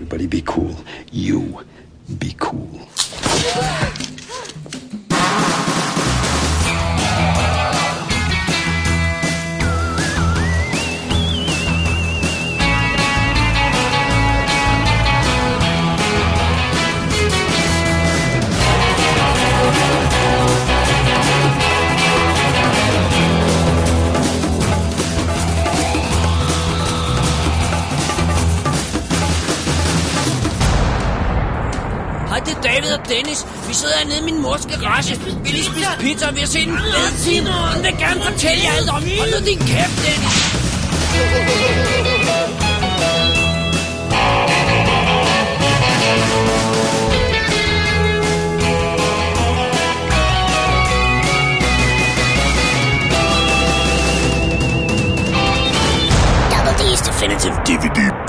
Everybody be cool. You be cool. David og Dennis. Vi sidder hernede i min mors garage. Vi lige spise pizza, og vi har set en fed film. Hun vil gerne fortælle jer alt om. Hold nu din kæft, Dennis. Definitive DVD.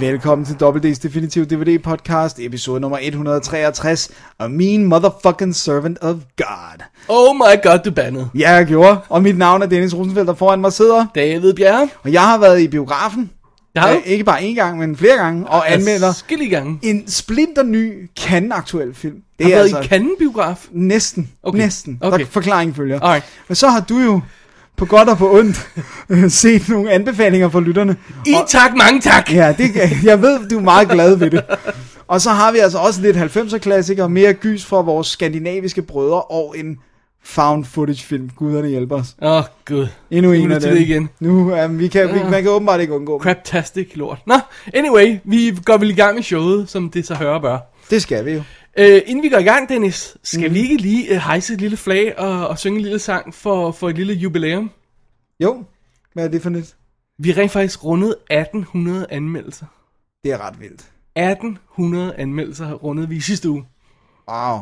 Velkommen til WD's Definitive DVD Podcast, episode nummer 163, og min motherfucking servant of God. Oh my god, du bandede. Ja, jeg gjorde, og mit navn er Dennis Rosenfeldt, der foran mig sidder, David Bjerre. og jeg har været i biografen, du. øh, ikke bare én gang, men flere gange, og anmelder Skille gange. en splinter ny Cannes-aktuel film. Det Har er været altså i Cannes biograf. næsten, Okay. næsten, Okay. der forklaringen følger. Alright. Men så har du jo på godt og på ondt set nogle anbefalinger fra lytterne. I Og- tak, mange tak. Ja, det, jeg ved, du er meget glad ved det. Og så har vi altså også lidt 90'er klassikere, mere gys fra vores skandinaviske brødre og en found footage film. Gud, der hjælper os. Åh, oh, gud. Endnu Nu en af dem. det igen. Nu, um, vi kan, vi, Ja. man kan åbenbart ikke undgå. Craptastic lort. Nå, anyway, vi går vel i gang med showet, som det så hører bør. Det skal vi jo. Uh, inden vi går i gang, Dennis, skal mm. vi ikke lige uh, hejse et lille flag og, og synge en lille sang for, for et lille jubilæum? Jo, hvad er det for net? Vi har rent faktisk rundet 1800 anmeldelser. Det er ret vildt. 1800 anmeldelser rundet vi i sidste uge. Wow.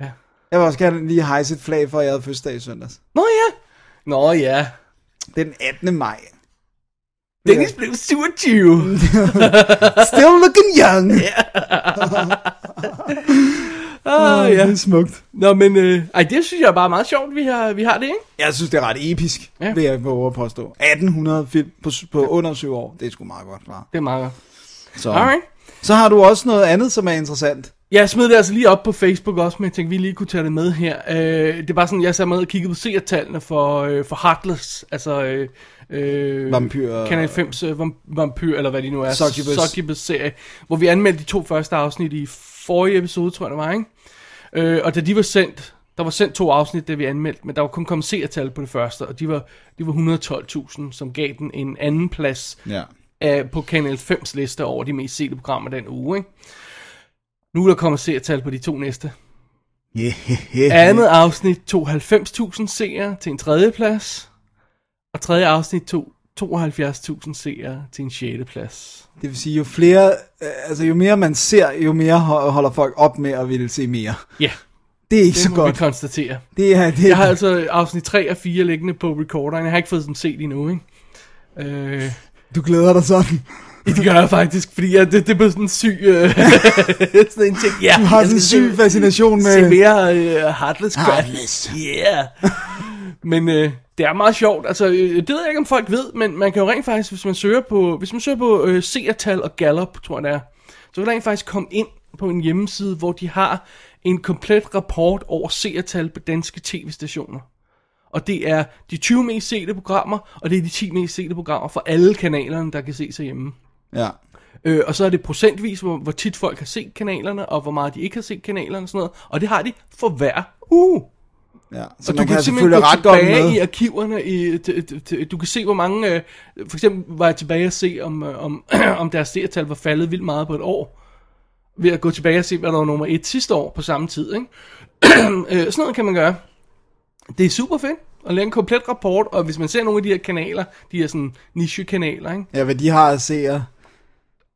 Ja. Jeg vil også gerne lige hejse et flag for, at jeg havde fødselsdag i søndags. Nå ja. Nå ja. Den 18. maj. Dennis blev 27. Still looking young. Ah, ja. Det er smukt. Nå, men øh, ej, det synes jeg er bare meget sjovt, vi har, vi har det, ikke? Jeg synes, det er ret episk, Ja. vil jeg våge at påstå. 1800 film på, på under syv år, det er sgu meget godt klar. Det er meget godt. Så. Alright. så har du også noget andet, som er interessant. Jeg smed det altså lige op på Facebook også, men jeg tænkte, vi lige kunne tage det med her. Øh, det er bare sådan, jeg sad med og kiggede på seertallene for, øh, for Heartless, altså øh, øh, Vampyr- Kanal 5's øh, vam- vampyr, eller hvad de nu er, Succubus. Succubus-serie, hvor vi anmeldte de to første afsnit i forrige episode, tror jeg det var, ikke? Øh, og da de var sendt, der var sendt to afsnit, da vi anmeldte, men der var kun kommet seertal på det første, og de var, de var 112.000, som gav den en anden plads Ja. af, på Kanal 5's liste over de mest sete programmer den uge, ikke? Nu er der kommet seertal på de to næste. Yeah. Andet afsnit tog 90.000 seere til en tredje plads, og tredje afsnit tog 72.000 seere til en sjette plads. Det vil sige, jo flere, øh, altså jo mere man ser, jo mere ho- holder folk op med at ville se mere. Ja, Det er ikke det så må vi godt. konstatere. Det er, det er, Jeg har altså afsnit 3 og 4 liggende på recorderen. Jeg har ikke fået dem set endnu, ikke? Øh, Du glæder dig sådan. det gør jeg faktisk, fordi jeg, det, det blev sådan en syg... Øh, sådan en ting. Ja, Du har sådan en syg se- fascination Se med... mere øh, Heartless crap. Heartless. Yeah. Men øh, det er meget sjovt. Altså, øh, det ved jeg ikke, om folk ved, men man kan jo rent faktisk, hvis man søger på, hvis man søger på øh, seertal og Gallup, tror jeg det er, så der rent faktisk komme ind på en hjemmeside, hvor de har en komplet rapport over seertal på danske tv-stationer. Og det er de 20 mest sete programmer, og det er de 10 mest sete programmer for alle kanalerne, der kan se sig hjemme. Ja. Øh, og så er det procentvis, hvor, hvor tit folk har set kanalerne, og hvor meget de ikke har set kanalerne og sådan noget. Og det har de for hver uge. Ja. Så Og man du kan, kan simpelthen gå ret godt med. i arkiverne. I, t- t- t- du kan se, hvor mange... Øh, for eksempel var jeg tilbage og se, om, øh, om, om deres seertal var faldet vildt meget på et år. Ved at gå tilbage og se, hvad der var nummer et sidste år på samme tid. Ikke? øh, sådan noget kan man gøre. Det er super fedt at lave en komplet rapport, og hvis man ser nogle af de her kanaler, de her sådan niche-kanaler, ikke? Ja, hvad de har at se.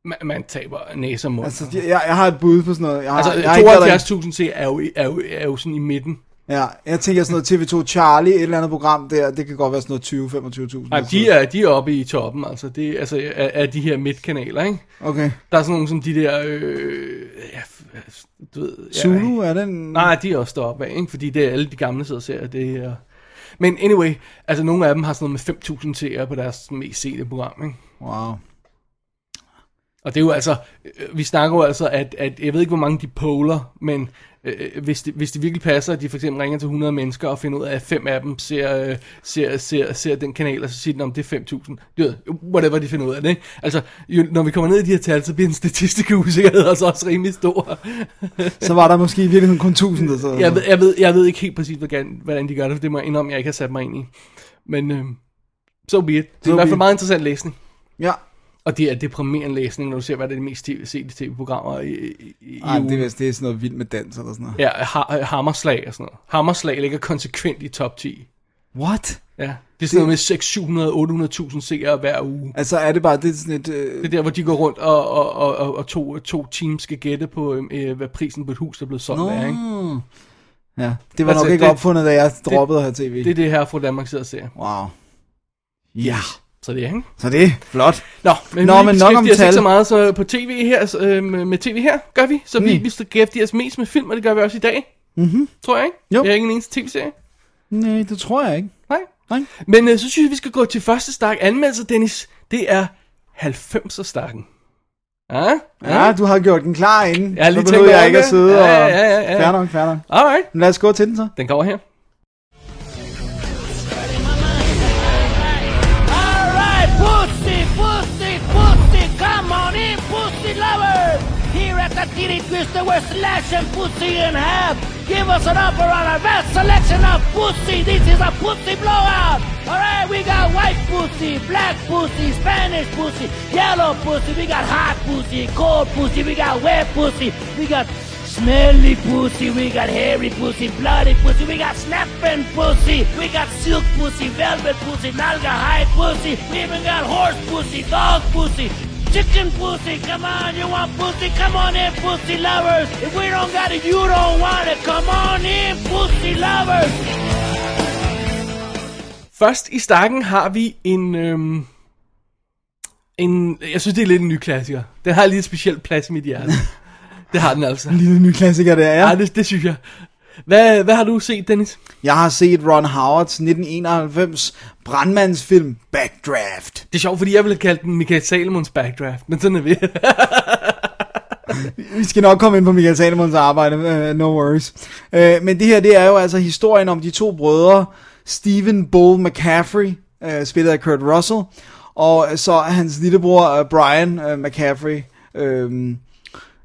Man, man taber næse og mund. Altså, de, jeg, jeg har et bud på sådan noget. Jeg har, Altså, jeg har ikke været der- 72.000 ser er jo, er, jo, er jo sådan i midten. Ja, jeg tænker sådan noget TV2 Charlie, et eller andet program der, det kan godt være sådan noget 20-25.000. Nej, de er, de er oppe i toppen, altså, det, altså af, af de her midtkanaler, ikke? Okay. Der er sådan nogle som de der, øh, ja, du ved... Ja, Zulu, er den... Nej, de er også deroppe af, ikke? Fordi det er alle de gamle sidder og ser, det er... Men anyway, altså nogle af dem har sådan noget med 5.000 seere på deres mest sete program, ikke? Wow. Og det er jo altså, øh, vi snakker jo altså, at, at jeg ved ikke, hvor mange de poler, men øh, hvis, det, hvis det virkelig passer, at de for eksempel ringer til 100 mennesker og finder ud af, at fem af dem ser, øh, ser, ser, ser den kanal, og så siger de, om det er 5.000. Det whatever de finder ud af det. Ikke? Altså, jo, når vi kommer ned i de her tal, så bliver den statistiske usikkerhed altså også rimelig stor. Så var der måske i virkeligheden kun 1000, der så... jeg, ved, jeg, ved, jeg ved ikke helt præcis, hvordan, hvordan de gør det, for det må jeg indrømme, jeg ikke har sat mig ind i. Men øh, so be it. Det er So i hvert fald meget interessant læsning. Ja. Og det er deprimerende læsning, når du ser, hvad det er det mest TV, sete tv-programmer i, i, i Ej, det, er, det er sådan noget vildt med dans eller sådan noget. Ja, ha- hammerslag og sådan noget. Hammerslag ligger konsekvent i top 10. What? Ja, det er sådan noget med 600 800.000 seere hver uge. Altså er det bare, det er sådan et... Øh, Det er der, hvor de går rundt, og, og, og, og, og to, to teams skal gætte på, øh, hvad prisen på et hus, der er blevet solgt er, ikke? ja, det var Altså, nok ikke det- opfundet, da jeg droppede at have tv. Det er det her fra Danmark sidder og ser. Wow. Ja, Så det er, ikke? så det er flot. Nå, men Nå, vi men nok om os ikke tal. så meget så på tv her, øh, med, tv her, gør vi. Så vi Mm. beskæftiger os mest med film, og det gør vi også i dag. Mhm. Tror jeg, ikke? Jo. Jeg er ikke en eneste tv-serie. Nej, det tror jeg ikke. Nej. Nej. Men øh, så synes jeg, vi skal gå til første stak anmeldelse, Dennis. Det er 90'er stakken. Ja? Ja, du har gjort den klar inden. Jeg har lige så behøver jeg ikke at det. sidde Ja, og... ja, ja, ja. Fair nok, fair nok. Alright, Men lad os gå til den så. den kommer her. Titty Twister, we're slashing pussy in half. Give us an upper on our vast selection of pussy. This is a pussy blowout. Alright, we got white pussy, black pussy, Spanish pussy, yellow pussy. We got hot pussy, cold pussy. We got wet pussy. We got Smelly pussy, we got hairy pussy, bloody pussy, we got snapping pussy, we got silk pussy, velvet pussy, nalga hide pussy, we even got horse pussy, dog pussy, chicken pussy, come on, you want pussy, come on in, pussy lovers. If we don't got it, you don't want it, come on in, pussy lovers. Først i stakken har vi en... Øhm, en jeg synes, det er lidt en ny klassiker. Den har lige et specielt plads i mit hjerte. det har den altså. En lille ny klassiker der, ja. Ja, det, det synes jeg. Hvad, hvad har du set, Dennis? Jeg har set Ron Howards 1991 brandmandsfilm Backdraft. Det er sjovt, fordi jeg ville have kaldt den Michael Salomons Backdraft, men sådan er vi. Vi skal nok komme ind på Michael Salomons arbejde, uh, no worries. Uh, men det her, det er jo altså historien om de to brødre, Stephen Bull McCaffrey, uh, spillet af Kurt Russell, og så hans lillebror uh, Brian uh, McCaffrey, øhm,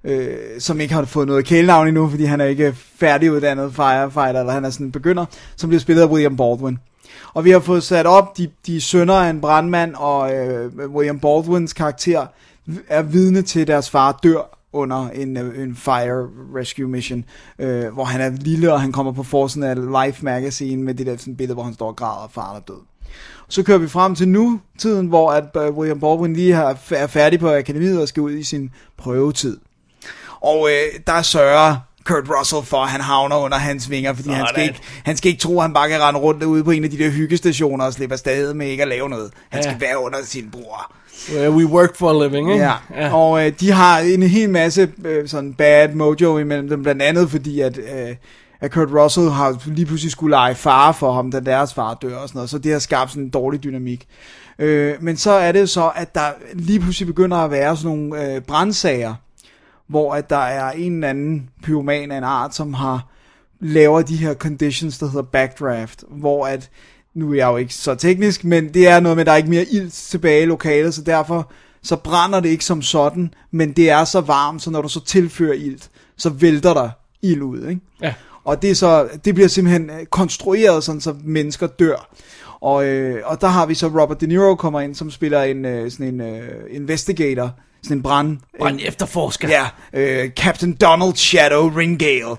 øh, som ikke har fået noget kælenavn endnu, fordi han er ikke færdiguddannet firefighter, eller han er sådan en begynder, som bliver spillet af William Baldwin. Og vi har fået sat op, de, de sønner af en brandmand, og øh, William Baldwins karakter er vidne til, at deres far dør under en, øh, en fire rescue mission, øh, hvor han er lille, og han kommer på forsiden af Life Magazine med det der sådan billede, hvor han står og græder, og faren er død. Så kører vi frem til nu, tiden, hvor at øh, William Baldwin lige har, er færdig på akademiet og skal ud i sin prøvetid. Og øh, der sørger Kurt Russell for, at han havner under hans vinger, fordi han skal, ikke, han skal ikke tro, at han bare kan rende rundt ude på en af de der hyggestationer og slippe afsted med ikke at lave noget. Han Ja. skal være under sin bror. Where we work for a living, ikke? Ja, ja. og øh, de har en hel masse øh, sådan bad mojo imellem dem, blandt andet fordi, at, øh, at Kurt Russell har lige pludselig skulle lege far for ham, da deres far dør og sådan noget, så det har skabt sådan en dårlig dynamik. Øh, men så er det så, at der lige pludselig begynder at være sådan nogle øh, brandsager, hvor at der er en eller anden pyroman af en art, som har laver de her conditions, der hedder backdraft, hvor at, nu er jeg jo ikke så teknisk, men det er noget med, at der er ikke mere ild tilbage i lokalet, så derfor så brænder det ikke som sådan, men det er så varmt, så når du så tilfører ilt, så vælter der ild ud, ikke? Ja. Og det, er så, det bliver simpelthen øh, konstrueret sådan, så mennesker dør. Og, øh, og der har vi så Robert De Niro kommer ind, som spiller en, øh, sådan en øh, investigator, sådan en brand... En, efterforsker. Ja, øh, Captain Donald Shadow Ringale.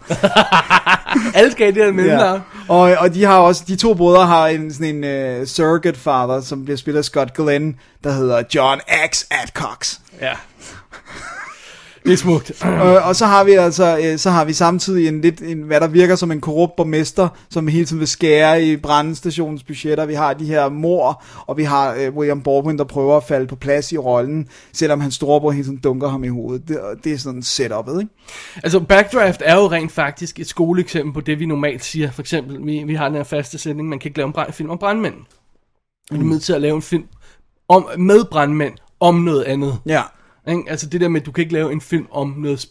Alle skal det her mellemnavn. Og, og de har også, de to brødre har en sådan en uh, surrogate father, som bliver spillet af Scott Glenn, der hedder John X. Adcox. Ja. Det er smukt. Øh, og så har vi altså, øh, så har vi samtidig en lidt, en, hvad der virker som en korrupt borgmester, som hele tiden vil skære i brandstationens budgetter. Vi har de her mor, og vi har øh, William Baldwin, der prøver at falde på plads i rollen, selvom hans storebror hele tiden dunker ham i hovedet. Det, det er sådan setup'et, ikke? Altså, Backdraft er jo rent faktisk et skoleeksempel på det, vi normalt siger. For eksempel, vi, vi har den her faste sætning, man kan ikke lave en brand, film om brandmænd. Mm. Du er nødt til at lave en film om, med brandmænd om noget andet. Ja. Ikke? Altså det der med, at du kan ikke lave en film om noget,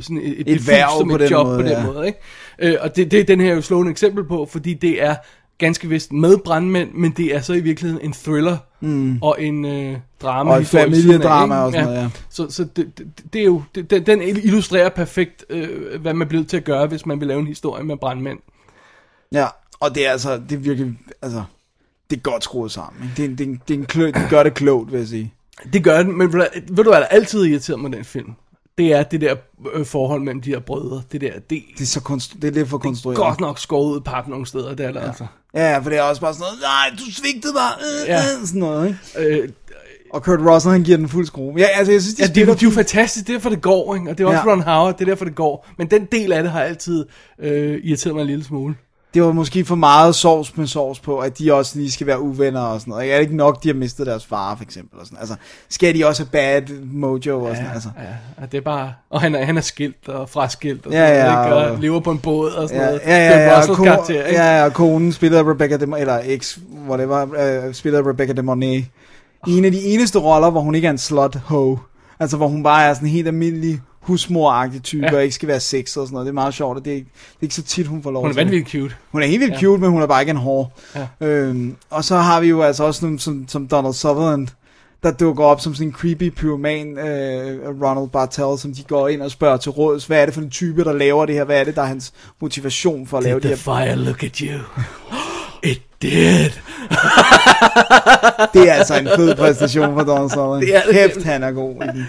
sådan et, et, Et hverv som på et den job måde, på den ja. måde. Ikke? Øh, og det, det er den her jo slående eksempel på, fordi det er ganske vist med brandmænd, men det er så i virkeligheden en thriller mm. og en øh, drama. Og af, familiedrama og sådan noget, ja. Så, så det, det, det er jo, det, den, illustrerer perfekt, øh, hvad man bliver til at gøre, hvis man vil lave en historie med brandmænd. Ja, og det er altså, det er virkelig, altså, det er godt skruet sammen. Ikke? Det, er, det, er, det, er en klø, det gør det klogt, vil jeg sige. Det gør den, men ved du, hvad der altid irriterer mig den film? Det er det der øh, forhold mellem de her brødre. Det der, det, Det er, så konstru- det er lidt for konstrueret. godt nok skåret ud pap nogle steder, det er der ja. altså. Ja, for det er også bare sådan noget, nej, du svigtede mig, øh, Ja. ja. sådan noget, ikke? Øh, Og Kurt Russell, han giver den fuld skrue. Ja, altså, jeg synes, de ja, det, er- de er jo fantastiske, det er derfor det går, ikke? og det er også ja. Ron Howard, det er derfor det går. Men den del af det har altid øh, irriteret mig en lille smule. Det var måske for meget sovs med sovs på, at de også lige skal være uvenner og sådan noget. Er det ikke nok, de har mistet deres far, for eksempel? Og sådan. Altså, skal de også have bad mojo og sådan altså. Ja, og det er bare... Og han er, han er skilt og fraskilt og Ja, sådan ja, noget, ikke? og og- lever på en båd og sådan Ja, noget. ja, ja, ja, Russells ko- karakter, ikke? ja, ja, og konen spiller Rebecca de, eller ex, whatever, uh, spiller Rebecca de Mornay. En af de eneste roller, hvor hun ikke er en slut ho. Altså, hvor hun bare er sådan helt almindelig husmoragtig type, Ja. ikke skal være sex og sådan noget. Det er meget sjovt, og det er, ikke- det er ikke så tit, hun får lov Hun er vanvittigt cute. Hun er helt vildt Ja. cute, men hun er bare ikke en hård. Ja. Øhm, og så har vi jo altså også nogle som, som Donald Sutherland, der dukker op som sådan en creepy pyroman, øh, Ronald Bartel, som de går ind og spørger til råds, hvad er det for en type, der laver det her? Hvad er det, der er hans motivation for at lave det the her? fire look at you? It did. Det er altså en fed præstation for Donald Sutherland. Det er det. Kæft, han er god i den.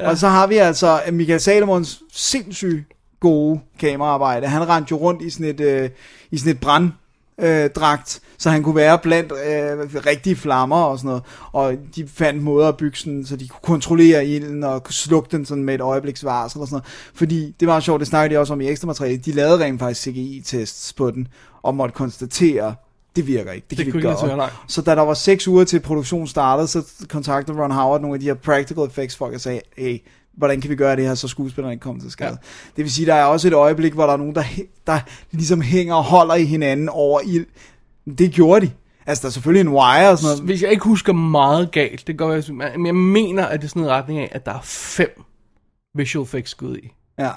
Ja. Og så har vi altså Michael Salomons sindssygt gode kameraarbejde. Han rendte jo rundt i sådan et, øh, i sådan et brand, øh, dragt, så han kunne være blandt øh, rigtige flammer og sådan noget. Og de fandt måder at bygge sådan, så de kunne kontrollere ilden og kunne slukke den sådan med et øjebliks varsel og sådan noget. Fordi det var sjovt, det snakkede de også om i ekstra materiale. De lavede rent faktisk CGI-tests på den, og måtte konstatere, det virker ikke. Det kan Det vi ikke gøre. nej. Så da der var seks uger til produktionen startede, så kontaktede Ron Howard nogle af de her practical effects folk og sagde, hey, hvordan kan vi gøre det her, så skuespillerne ikke kommer til skade. Ja. Det vil sige, der er også et øjeblik, hvor der er nogen, der, der ligesom hænger og holder i hinanden over ild. Det gjorde de. Altså, der er selvfølgelig en wire og sådan noget. Hvis jeg ikke husker meget galt, det går jeg, men jeg mener, at det er sådan en retning af, at der er fem visual effects skud i. Ja,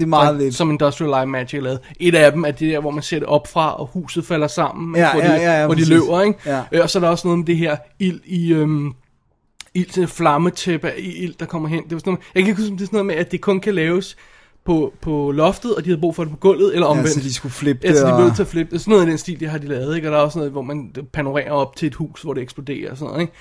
det er meget som, lidt. som Industrial Light Magic lavet. Et af dem er det der, hvor man ser det op fra, og huset falder sammen, Ja, hvor, ja, de, ja, ja, hvor de løber, ikke? Ja. Øh, Og så er der også noget om det her ild i... Øhm, ild til flammetæppe i ild, der kommer hen. Det var sådan noget, jeg kan ikke huske, det er sådan noget med, at det kun kan laves på, på loftet, og de havde brug for det på gulvet, eller Ja, omvendt. så de skulle flippe Ja, det. så de blev nødt til at flippe det. Sådan noget i den stil, det har de lavet, ikke? Og der er også noget, hvor man panorerer op til et hus, hvor det eksploderer og sådan noget, ikke?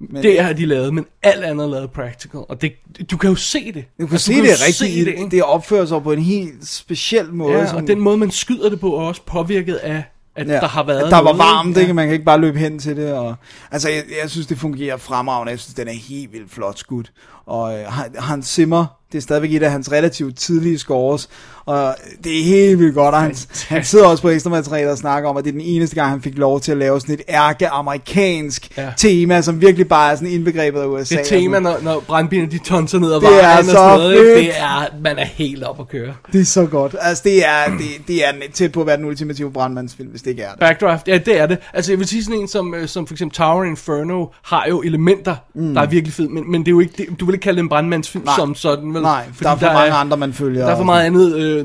Men, det har de lavet, men alt andet er lavet practical. Og det, du kan jo se det. Du kan Altså, se det jo rigtigt. se Det, ikke? det opfører sig på en helt speciel måde. Ja, som- og den måde, man skyder det på, er også påvirket af, at ja, der har været at der var noget, varmt, Ja. ikke? Man kan ikke bare løbe hen til det. Og, altså, jeg, jeg synes, det fungerer fremragende. Jeg synes, den er helt vildt flot skudt. Og øh, han, Hans Zimmer, det er stadigvæk et af hans relativt tidlige scores. Og det er helt vildt godt. Og han, han sidder også på ekstra materiale og snakker om, at det er den eneste gang, han fik lov til at lave sådan et ærke-amerikansk Ja. tema, som virkelig bare er sådan indbegrebet af USA. Det tema, når, når brandbilerne de tonser ned ad er vejen og så sådan noget, fedt. det er, man er helt op at køre. Det er så godt. Altså, det er, det, det er tæt på at være den ultimative brandmandsfilm, hvis det ikke er det. Backdraft, ja, det er det. Altså, jeg vil sige sådan en som, øh, som for eksempel Tower Inferno har jo elementer, mm. der er virkelig fede, men, men det er jo ikke, det, du vil ikke kalde det en brandmandsfilm Nej. som sådan, vel? Nej, der er for mange andre, man følger. Der er for meget andet øh,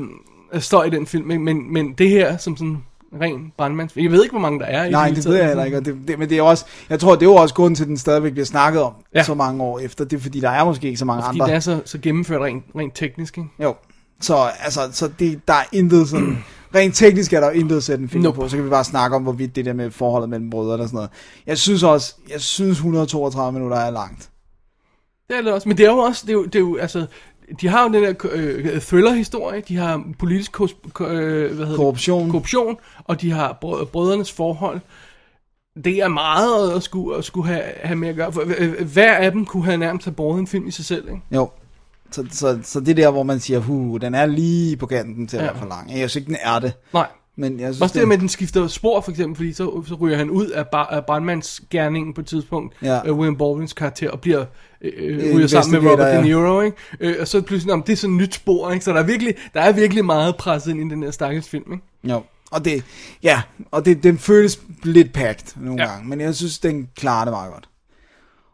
støj i den film, ikke? men, men det her som sådan ren brandmandsfilm. Jeg ved ikke, hvor mange der er. i Nej, det ved jeg heller ikke, og det, det, men det er også, jeg tror, det er jo også grunden til, at den stadigvæk bliver snakket om Ja. så mange år efter. Det er fordi, der er måske ikke så mange Fordi andre. det er så, så gennemført rent, rent teknisk, ikke? Jo, så, altså, så det, der er intet sådan, rent teknisk er der jo intet at sætte en film Nope. på, så kan vi bare snakke om, hvorvidt det der med forholdet mellem brødrene og sådan noget. Jeg synes også, jeg synes 132 minutter er langt. Det er det også, men det er jo også, det er jo, det er jo altså, de har jo den der øh, thriller-historie, de har politisk kos, ko- øh, hvad hedder Korruption. Det? korruption, og de har brø- brødrenes forhold. Det er meget at skulle, at skulle have, have med at gøre. For, hver af dem kunne have nærmest have båret en film i sig selv, ikke? Jo. Så, så, så det er der, hvor man siger, huh, den er lige på kanten til at Ja. være for lang. Jeg synes ikke, den er det. Nej. Men jeg synes, Også det den- med, at den skifter spor, for eksempel, fordi så, så ryger han ud af, bar, af brandmandsgærningen på et tidspunkt, Ja. øh, William Baldwins karakter, og bliver øh, øh, ryger sammen med Robert De ja. Niro, ikke? Øh, og så pludselig, om det er sådan et nyt spor, ikke? Så der er virkelig, der er virkelig meget presset ind i den her stakkels film, ikke? Jo, og det, ja, og det, den føles lidt packed nogle Ja. gange, men jeg synes, den klarer det meget godt.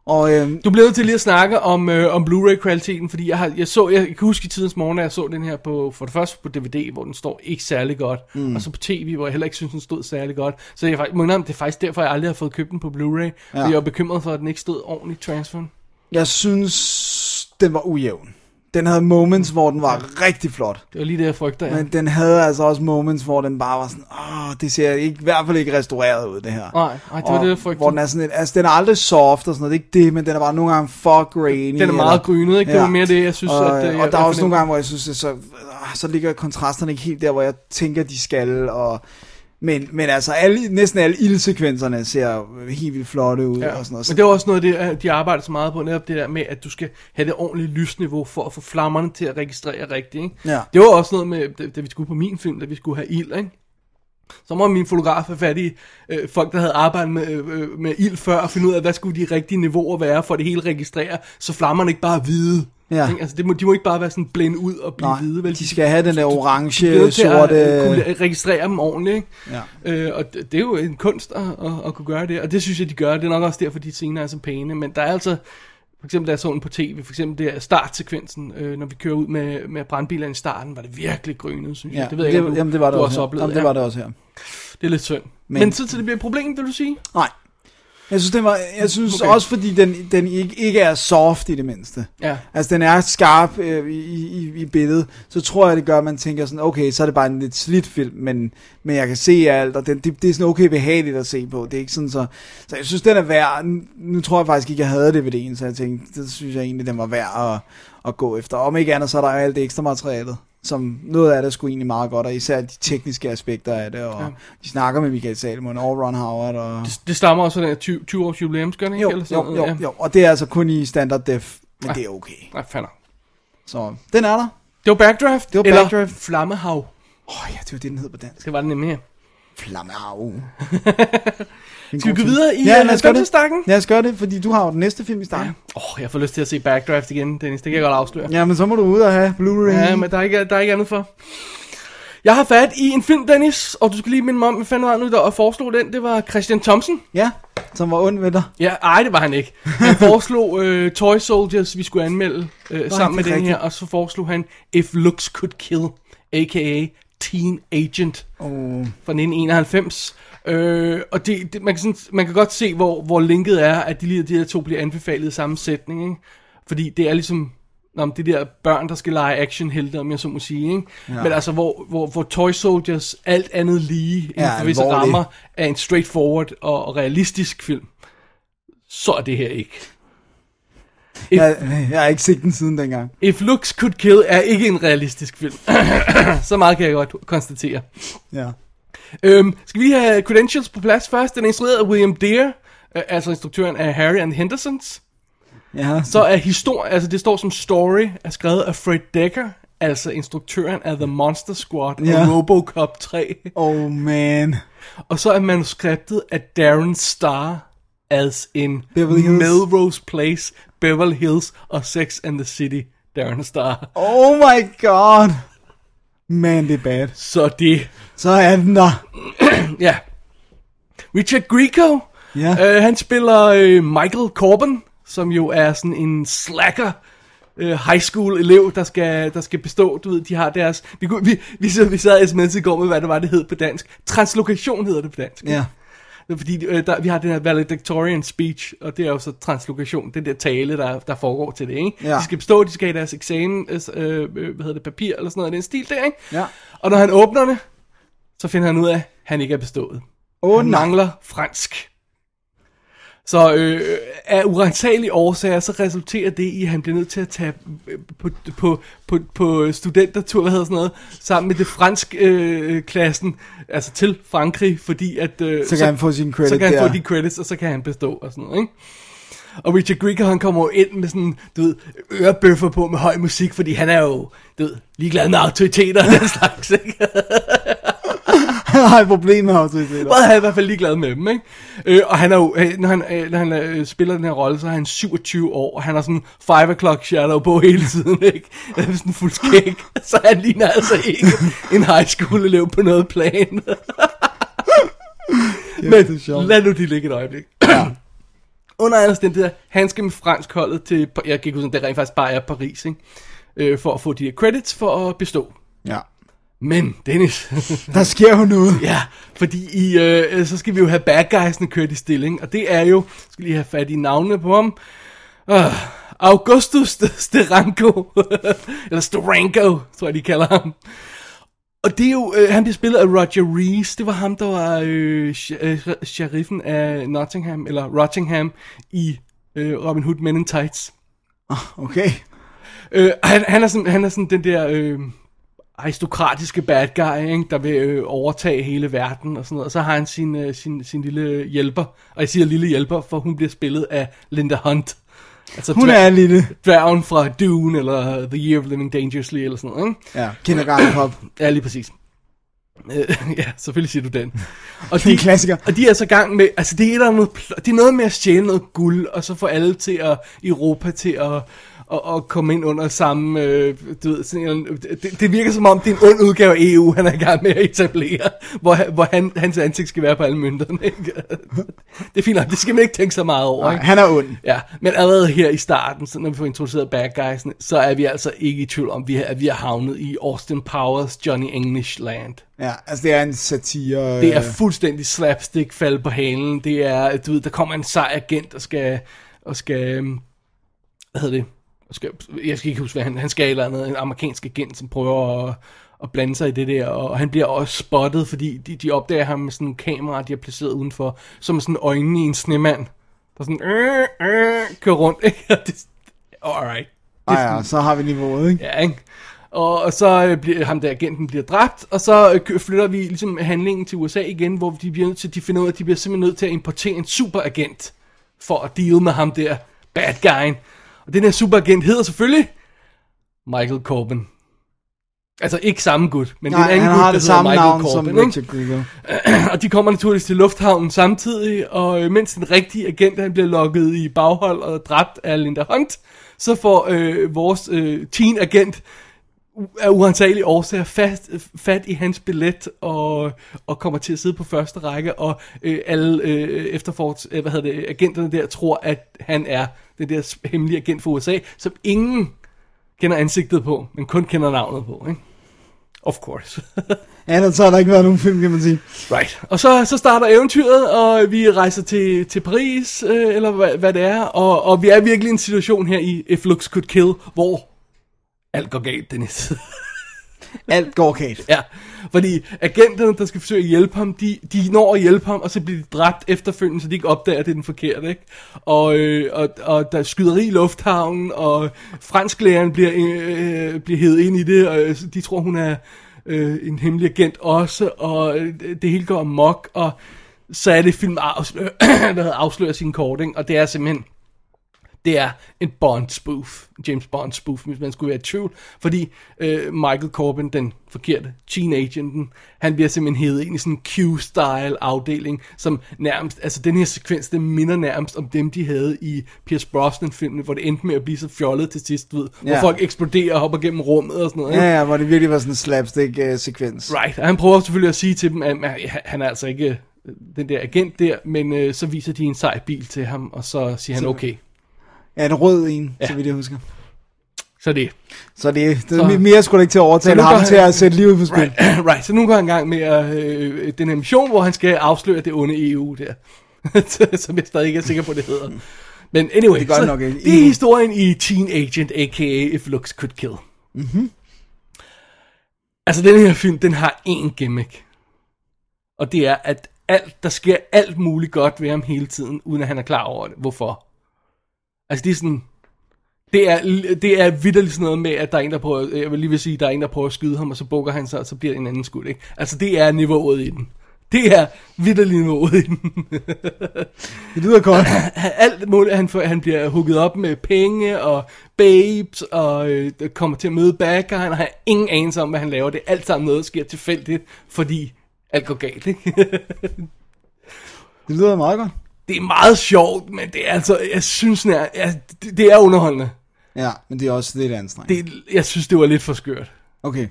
Og øhm, Du nødt til lige at snakke om, øh, om Blu-ray-kvaliteten, fordi jeg, har, jeg så, jeg kan huske i tidens morgen, at jeg så den her på, for det første på DVD, hvor den står ikke særlig godt, mm. og så på tv, hvor jeg heller ikke synes, den stod særlig godt. Så jeg må indrømme, det er faktisk derfor, jeg aldrig har fået købt den på Blu-ray, ja. fordi jeg var bekymret for, at den ikke stod ordentligt transferen. Jeg synes, den var ujævn. Den havde moments, hvor den var rigtig flot. Det var lige det, jeg frygter, ja. Men den havde altså også moments, hvor den bare var sådan, åh, det ser ikke, i hvert fald ikke restaureret ud, det her. Nej, nej, det var Og det, jeg frygtede. Hvor den er sådan lidt, altså den er aldrig soft og sådan noget, det er ikke det, men den er bare nogle gange for grainy. Den er meget grynet, ikke? Det var mere det, jeg synes, og, at, øh, Og jeg- der er jeg også nogle gange, hvor jeg synes, at så, øh, så ligger kontrasterne ikke helt der, hvor jeg tænker, de skal, og... Men, men altså, alle, næsten alle ildsekvenserne ser helt vildt flotte ud Ja. og sådan noget. Men det var også noget, det, de arbejder så meget på, netop det der med, at du skal have det ordentlige lysniveau for at få flammerne til at registrere rigtigt. Ikke? Ja. Det var også noget med, da, da vi skulle på min film, da vi skulle have ild, ikke? Så må min fotograf have fat i øh, folk, der havde arbejdet med, øh, med ild før, og finde ud af, hvad skulle de rigtige niveauer være, for at det hele registrerer, så flammerne ikke bare er hvide. Ja. Ikke? Altså, det må, de må ikke bare være sådan blænde ud og blive Nej, hvide. Vel? de skal have den der orange, nødt til sorte... at kunne registrere dem ordentligt, ikke? Ja. Øh, og det, det er jo en kunst at, at, at kunne gøre det, og det synes jeg, de gør. Det er nok også derfor, de scener er så pæne, men der er altså... For eksempel, da jeg så den på tv, for eksempel der startsekvensen, øh, når vi kører ud med, med brandbilerne i starten, var det virkelig grynet, synes Ja, jeg. Det ved jeg ikke, om du, jamen, det var det du også, oplevet. Jamen, det ja. var det også her. Det er lidt synd. Men, Men- men så til det bliver et problem, vil du sige? Nej. Jeg synes, det var, jeg synes Okay. også, fordi den, den ikke, ikke er soft i det mindste. Ja. Altså, den er skarp øh, i, i, i billedet. Så tror jeg, det gør, at man tænker sådan, okay, så er det bare en lidt slidt film, men, men jeg kan se alt, og den, det, det er sådan okay behageligt at se på. Det er ikke sådan så... Så jeg synes, den er værd. Nu, nu tror jeg faktisk ikke, jeg havde DVD'en, så jeg tænkte, det synes jeg egentlig, den var værd at, at gå efter. Om ikke andet, så er der alt det ekstra materialet som noget af det sgu egentlig meget godt, og især de tekniske aspekter af det, og ja. de snakker med Michael Salomon og Ron Howard, og... Det, det stammer også af den her 20, 20 års jubilæums, gør det ikke? Jo, Eller sådan jo, noget? jo, jo, og det er altså kun i standard def, men Ja. det er okay. Nej, fanden. Så den er der. Det var Backdraft, Det var eller Backdraft. Flammehav. Åh oh, ja, det var det, den hed på dansk. Det var det nemlig her. Flammehav. Skal vi gå videre i ja, øh, lad os gøre det. 90'er-stakken? Lad os gøre det, fordi du har jo den næste film i starten. Åh, oh, jeg får lyst til at se Backdraft igen, Dennis. Det kan jeg godt afsløre. Ja, men så må du ud og have Blu-ray. Ja, men der er ikke, der er ikke andet for. Jeg har fat i en film, Dennis, og du skal lige minde mig om, hvad fanden var nu, der foreslog den? Det var Christian Thompson. ja som var ond ved dig. Ja, ej, det var han ikke. Han foreslog uh, Toy Soldiers, vi skulle anmelde uh, sammen med den her, rigtigt. og så foreslog han If Looks Could Kill, a.k.a. Teen Agent Oh. fra 1991. Øh, og det, det, man, kan sådan, man kan godt se, hvor, hvor linket er, at de, lige- de her to bliver anbefalet i samme sætning. Ikke? Fordi det er ligesom om det der børn, der skal lege actionhelte, om jeg så må sige. Ikke? Ja. Men altså, hvor, hvor, hvor Toy Soldiers alt andet lige inden Ja, for visse alvorlig. rammer er en straightforward og, og realistisk film, så er det her ikke. If, Jeg, jeg har ikke set den siden dengang. If Looks Could Kill er ikke en realistisk film. så meget kan jeg godt konstatere. Ja. Øhm, skal vi have credentials på plads først? Den er instrueret af William Deere, øh, altså instruktøren af Harry and Hendersons. Ja. Så er historie, altså det står som story, er skrevet af Fred Decker, altså instruktøren af The Monster Squad Ja. og Robocop 3. Oh man. Og så er manuskriptet af Darren Star, as in Beverly Hills. Melrose Place, Beverly Hills og Sex and the City. Darren Star. Oh my god. Man, det er bad. Så det, Så er den der. ja. Richard Grieco, Ja. Øh, han spiller øh, Michael Corbin, som jo er sådan en slacker øh, high school elev, der skal, der skal bestå. Du ved, de har deres... Vi, vi, vi, sad, vi sad sms i går med, hvad det var, det hed på dansk. Translokation hedder det på dansk. Ja. Fordi øh, der, vi har den her valedictorian speech, og det er jo så translokation, den der tale, der, der foregår til det, ikke? Ja. De skal bestå, de skal have deres eksamen, øh, øh, hvad hedder det, papir eller sådan noget, i den stil der, ikke? Ja. Og når han åbner det, så finder han ud af, at han ikke er bestået. Åh, han nej. mangler fransk. Så øh, af urensagelige årsager, så resulterer det i, at han bliver nødt til at tage øh, på, på, på, på studentertur, hvad hedder sådan noget, sammen med det fransk øh, klassen, altså til Frankrig, fordi at... Øh, Så kan han få sin credit Så kan han der. få de credits, og så kan han bestå og sådan noget, ikke? Og Richard Grieger, han kommer jo ind med sådan, du ved, ørebøffer på med høj musik, fordi han er jo, du ved, ligeglad med autoriteter og den slags, ikke? Han har et problem med autoriteter. Meget han er i hvert fald ligeglad med dem, ikke? Øh, og han er jo, øh, når han, øh, når han øh, spiller den her rolle, så er han 27 år, og han har sådan 5 o'clock shadow på hele tiden, ikke? Øh, sådan fuld skæg. Så han ligner altså ikke en high school elev på noget plan. det er sjovt. Lad nu de ligge et øjeblik. Under alle omstændigheder, han skal med fransk holdet til, jeg kan ikke huske, det rent faktisk bare er Paris, ikke? Øh, for at få de her credits for at bestå. Ja. Men, Dennis, Der sker jo noget. ja, fordi i, øh, så skal vi jo have bad guysene kørt i stilling, og det er jo, skal lige have fat i navnene på ham, uh, Augustus Steranko, eller Steranko, tror jeg de kalder ham. Og det er jo, øh, han bliver spillet af Roger Rees, det var ham, der var øh, øh, sheriffen af Nottingham, eller Rottingham, i øh, Robin Hood Men in Tights. Okay. Øh, han, han, er sådan, han er sådan den der øh, aristokratiske bad guy, ikke, der vil øh, overtage hele verden og sådan noget. Og så har han sin, øh, sin, sin lille hjælper, og jeg siger lille hjælper, for hun bliver spillet af Linda Hunt. Altså Hun er lille. dværgen fra Dune, eller The Year of Living Dangerously, eller sådan noget, ikke? Ja, kindergarten. Ja, lige præcis. Øh, ja, selvfølgelig siger du den. Og Det er en klassiker. Og de er så i gang med, altså det er, der noget, det er noget med at stjæle noget guld, og så få alle til at, Europa til at, at, at komme ind under samme, øh, du ved, sådan, en- det, det virker som om, det er en ond udgave af EU, han er i gang med at etablere, hvor, hvor han, hans ansigt skal være på alle mønterne, ikke? Det er fint nok, det skal man ikke tænke så meget over, Nej, ikke? han er ond. Ja, men allerede her i starten, så når vi får introduceret bad guysene, så er vi altså ikke i tvivl om, vi er- at vi er havnet i Austin Powers Johnny English land. Ja, altså det er en satire. Det er øh, fuldstændig slapstick fald på halen. Det er, du ved, der kommer en sej agent og skal, og skal, øhm, hvad hedder det, og skal, jeg skal ikke huske, hvad han, han skal et eller andet, en amerikansk agent, som prøver at, at blande sig i det der, og han bliver også spottet, fordi de, de opdager ham med sådan en kamera, de har placeret udenfor, som sådan øjnene i en snemand, der sådan, øh, øh, kører rundt, ikke? Det, alright. Ej, ja, så har vi niveauet, ikke? Ja, ikke? Og, og så øh, bliver ham der agenten bliver dræbt, og så øh, flytter vi ligesom handlingen til USA igen, hvor de bliver nødt til, de finder ud af, at de bliver simpelthen nødt til at importere en superagent, for at deal med ham der bad guyen. Og den her superagent hedder selvfølgelig Michael Corbin. Altså ikke samme gut, men det er Nej, en anden gut, har der det samme Michael navn Corbin. som? Richard Grieger. og de kommer naturligvis til lufthavnen samtidig, og øh, mens den rigtige agent han bliver lukket i baghold og dræbt af Linda Hunt, så får øh, vores øh, teen-agent u- af uansagelige årsager fast, fat i hans billet og, og kommer til at sidde på første række, og øh, alle øh, efterforts, øh, hvad hedder det, agenterne der tror, at han er den der hemmelige agent for USA, som ingen kender ansigtet på, men kun kender navnet på, ikke? Of course. Ja, ellers har der ikke været nogen film, kan man sige. Right. Og så, så starter eventyret, og vi rejser til, til Paris, øh, eller hvad, hvad det er, og, og vi er virkelig i en situation her i If Looks Could Kill, hvor alt går galt, Dennis. Alt går galt. ja, fordi agenterne, der skal forsøge at hjælpe ham, de, de når at hjælpe ham, og så bliver de dræbt efterfølgende, så de ikke opdager, at det er den forkerte, ikke? Og, øh, og, og der er skyderi i lufthavnen, og fransklæreren bliver, øh, bliver hævet ind i det, og øh, de tror, hun er øh, en hemmelig agent også, og øh, det hele går amok, og så er det film afslører, hedder, afslører sin kort, ikke? og det er simpelthen det er en Bond spoof, James Bond spoof, hvis man skulle være i tvivl, fordi øh, Michael Corbin, den forkerte teen-agenten, han bliver simpelthen hævet ind i sådan en Q-style afdeling, som nærmest, altså den her sekvens, den minder nærmest om dem, de havde i Pierce Brosnan-filmene, hvor det endte med at blive så fjollet til sidst, ved, ja. Hvor folk eksploderer og hopper gennem rummet og sådan noget. ikke? Ja, ja, hvor det virkelig var sådan en slapstick-sekvens. Right, og han prøver selvfølgelig at sige til dem, at han er altså ikke øh, den der agent der, men øh, så viser de en sej bil til ham, og så siger han okay. Ja, en rød en, Ja. så vidt jeg husker. Så det Så det, det Så- mere skulle ikke til at overtale ham til at sætte livet på spil. Right, right. så nu går han i gang med øh, den her mission, hvor han skal afsløre det onde EU der. Som jeg stadig ikke er sikker på, det hedder. Men anyway, Det så, nok ikke. det er historien i Teen Agent, a.k.a. If Looks Could Kill. Mm-hmm. Altså, den her film, den har én gimmick. Og det er, at alt, der sker alt muligt godt ved ham hele tiden, uden at han er klar over det. Hvorfor? Altså, det er sådan... Det er, det er vidderligt sådan noget med, at der er en, der prøver, jeg vil lige vil sige, der er en, der prøver at skyde ham, og så bukker han sig, og så bliver det en anden skud, ikke? Altså, det er niveauet i den. Det er vidderligt niveauet i den. Det lyder godt. Alt muligt, han, han bliver hugget op med penge og babes, og øh, kommer til at møde guyen, og har ingen anelse om, hvad han laver. Det er alt sammen noget, der sker tilfældigt, fordi alt går galt, ikke? Det lyder meget godt. Det er meget sjovt, men det er altså, jeg synes, nær, ja, det, det er underholdende. Ja, men det er også lidt anstrengende. Det, jeg synes, det var lidt for skørt. Okay.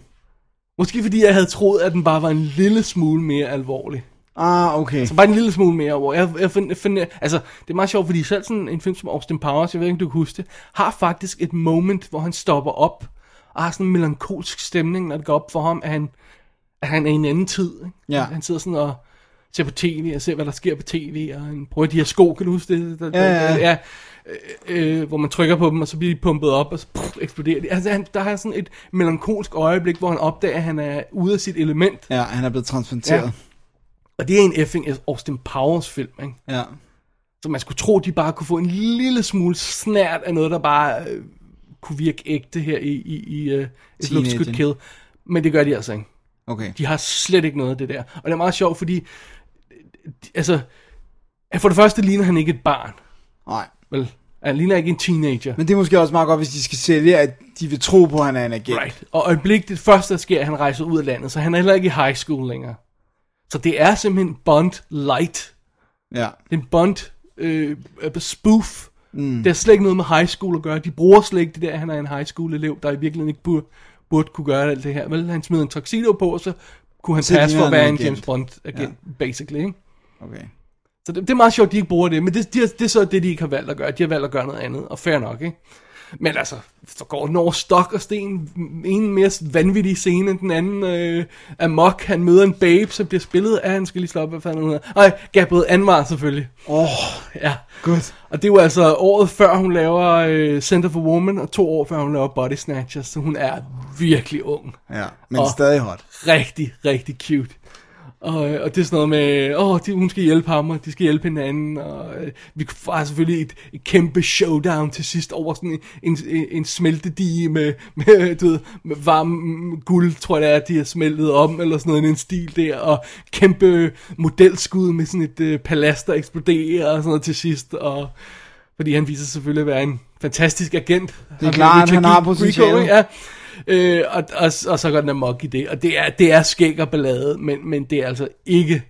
Måske fordi jeg havde troet, at den bare var en lille smule mere alvorlig. Ah, okay. Så bare en lille smule mere over. Jeg, jeg find, find, altså, det er meget sjovt, fordi selv sådan en film som Austin Powers, jeg ved ikke, om du kan huske det, har faktisk et moment, hvor han stopper op, og har sådan en melankolsk stemning, når det går op for ham, at han, at han er i en anden tid. Ikke? Ja. Han sidder sådan og ser på tv, og ser, hvad der sker på tv, og han de her sko, kan du huske det? Der, Ja, ja, ja. ja øh, øh, hvor man trykker på dem, og så bliver de pumpet op, og så pff, eksploderer de. Altså, han, der er sådan et melankolsk øjeblik, hvor han opdager, at han er ude af sit element. Ja, han er blevet transplanteret. Ja. Og det er en effing Austin Powers film, ikke? Ja. Så man skulle tro, de bare kunne få en lille smule snært af noget, der bare øh, kunne virke ægte her i, i, i uh, It Looks Good. Kill. Men det gør de altså ikke. Okay. De har slet ikke noget af det der. Og det er meget sjovt, fordi... Altså... For det første ligner han ikke et barn. Nej. Vel? Han ligner ikke en teenager. Men det er måske også meget godt, hvis de skal sælge, at de vil tro på, at han er en agent. Right. Og øjeblik, det første, der sker, er, at han rejser ud af landet, så han er heller ikke i high school længere. Så det er simpelthen Bond light. Ja. Det er en Bond øh, øh, spoof. Mm. Det har slet ikke noget med high school at gøre. De bruger slet ikke det der, at han er en high school elev, der i virkeligheden ikke burde, burde kunne gøre alt det her. Vel, han smider en tuxedo på, og så kunne han Så passe for at være en James. Bond agent, ja. basically. Ikke? Okay. Så det, det er meget sjovt, at de ikke bruger det, men det, det, det er så det, de ikke har valgt at gøre. De har valgt at gøre noget andet, og fair nok, ikke? Men altså, så går den over stok og sten. En mere vanvittig scene end den anden. Øh, Amok, han møder en babe, som bliver spillet af, han skal lige slå op, hvad fanden hun hedder. Nej, Gabriel Anwar selvfølgelig. Åh, oh, Ja. godt. Og det var altså året før hun laver øh, Center for Woman, og to år før hun laver Body Snatchers, så hun er virkelig ung. Ja, men Og- stadig hot. Rigtig, rigtig cute. Og, øh, og det er sådan noget med, åh, de, hun skal hjælpe ham, og de skal hjælpe hinanden, og øh, vi har selvfølgelig et, et kæmpe showdown til sidst over sådan en, en, en, smeltedige med, med, du ved, med varm guld, tror jeg det er, de har smeltet om, eller sådan noget en stil der, og kæmpe modelskud med sådan et øh, palads, der eksploderer, og sådan noget til sidst, og fordi han viser selvfølgelig at være en fantastisk agent. Det er klart, han har potentiale. Ja. Øh, og, og, og så går den amok i det. Og det er, det er skæg og ballade, men, men det er altså ikke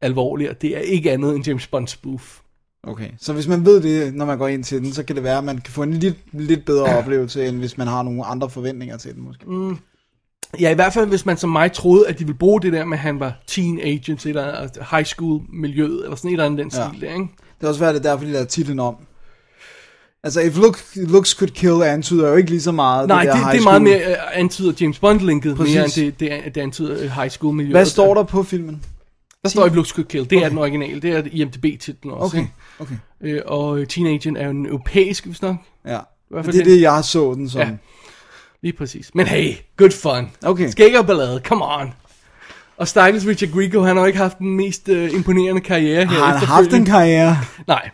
alvorligt, og det er ikke andet end James Bond spoof. Okay, så hvis man ved det, når man går ind til den, så kan det være, at man kan få en lidt, lidt bedre oplevelse, end hvis man har nogle andre forventninger til den, måske. Mm. Ja, i hvert fald hvis man som mig troede, at de ville bruge det der med, at han var teen agent, eller high school miljøet, eller sådan et eller andet den Ja. stil der, ikke? Det er også været, det er derfor, de lavede titlen om. Altså, if look, looks could kill antyder jo ikke lige så meget. Nej, det, det, der det, high er meget mere uh, antyder James Bond-linket, mere end det, det, det antyder øh, high school miljøet. Hvad står der på filmen? Der står i Looks Could Kill. Det okay. er den originale. Det er IMDb-titlen også. Okay, ikke? okay. Øh, og øh, Teenagen er jo en europæisk, hvis nok. Ja. det er den- det, jeg så den som. Ja. Lige præcis. Men hey, good fun. Okay. Skæg og ballade, come on. Og Stakkels Richard Grieco, han har jo ikke haft den mest øh, imponerende karriere her. Har han haft en karriere? Nej.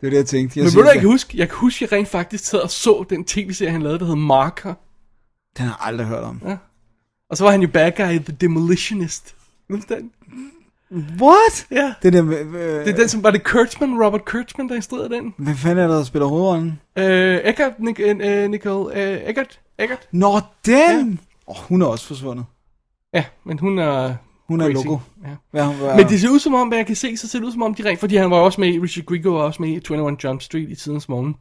Det er det, jeg tænkte. Jeg Men ved du, jeg kan det- huske? Jeg kan huske, jeg rent faktisk sad og så den tv-serie, han lavede, der hed Marker. Den har jeg aldrig hørt om. Og så var han jo bad guy i The Demolitionist. Den? What? Ja. Det er, den, øh, Det er den, som var det Kurtzman, Robert Kurtzman, der instruerede den. Hvem fanden er der, der spiller hovedrollen? Øh, Eckert, Nic, øh, Nicole, øh, Eckert, Eckert. Nå, den! Åh, oh, hun er også forsvundet. Ja, men hun er... Hun er crazy. logo. Ja. Hvad, Men det ser ud som om, hvad jeg kan se, så ser det ud som om, de rent, fordi han var også med i, Richard Grieco var også med i 21 Jump Street i tidens morgen.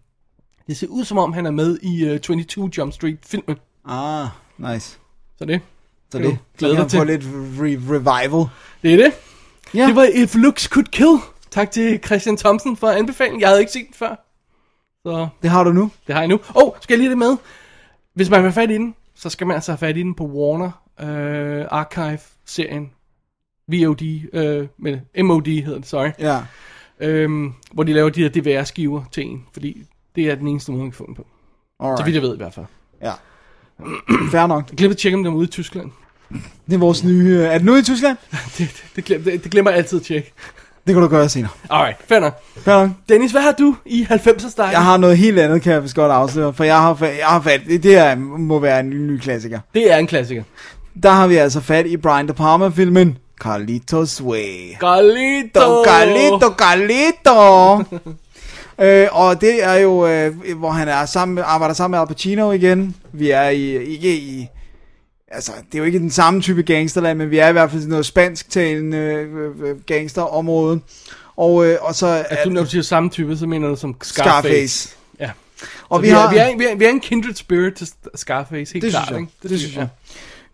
Det ser ud som om, han er med i uh, 22 Jump Street filmen. Ah, nice. Så det, Så det glæde kan dig til? lidt re- revival. det er det. Ja. Det var If Looks Could Kill. Tak til Christian Thomsen for anbefalingen. Jeg havde ikke set den før. Så Det har du nu. det har jeg nu. Åh, oh, skal jeg lige det med? Hvis man vil have fat i den, så skal man altså have fat i den på Warner øh, Archive-serien. VOD, øh, men MOD hedder det, sorry. Ja. Øhm, hvor de laver de her DVR-skiver til en, fordi det er den eneste måde, man kan få den på. Så Alright. vidt jeg ved i hvert fald. Ja. Fair nok. Jeg glemte at tjekke, om den var ude i Tyskland. Det er vores nye... Er det nu i Tyskland? Det, det, glemmer, det, det glemmer jeg altid at tjekke. Det kan du gøre senere. Alright, fair nok. Fair nok. Dennis, hvad har du i 90'er style? Jeg har noget helt andet, kan jeg vist godt afsløre. For jeg har, jeg har fat... Det her må være en ny klassiker. Det er en klassiker. Der har vi altså fat i Brian De Palma-filmen Carlitos Way. Carlito, Carlito, Carlito. øh, og det er jo, øh, hvor han er sammen, arbejder sammen med Al Pacino igen. Vi er i, ikke i, altså det er jo ikke den samme type gangsterland, men vi er i hvert fald i noget spansktalende øh, øh, gangsterområde. Og, øh, og så At du, når du siger samme type, så mener du som Scarface. Scarface. Ja. Og Så vi, vi, har, er, vi, er, vi, er, vi er en kindred spirit til Scarface, helt Det klart. synes jeg. Ikke? Det synes jeg.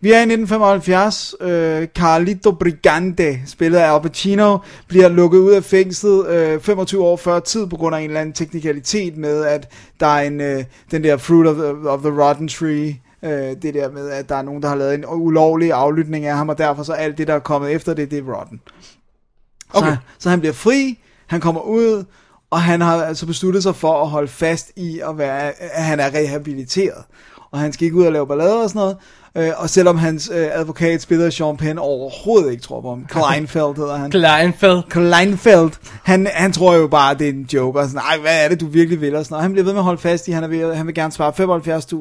Vi er i 1975. Øh, Carlito Brigante, spillet af Al Pacino, bliver lukket ud af fængslet øh, 25 år før tid på grund af en eller anden teknikalitet med, at der er en, øh, den der Fruit of the, of the Rotten Tree, øh, det der med, at der er nogen, der har lavet en ulovlig aflytning af ham, og derfor så alt det, der er kommet efter det, det er rotten. Okay. Så, så han bliver fri, han kommer ud, og han har altså besluttet sig for at holde fast i, at, være, at han er rehabiliteret. Og han skal ikke ud og lave ballade og sådan noget. Øh, og selvom hans øh, advokat spiller Sean Penn overhovedet ikke tror på ham. Kleinfeld hedder han. Kleinfeld. Kleinfeld, han, han tror jo bare, at det er en joke, og sådan, nej, hvad er det, du virkelig vil, og sådan noget. Han bliver ved med at holde fast i, han, er ved, han vil gerne spare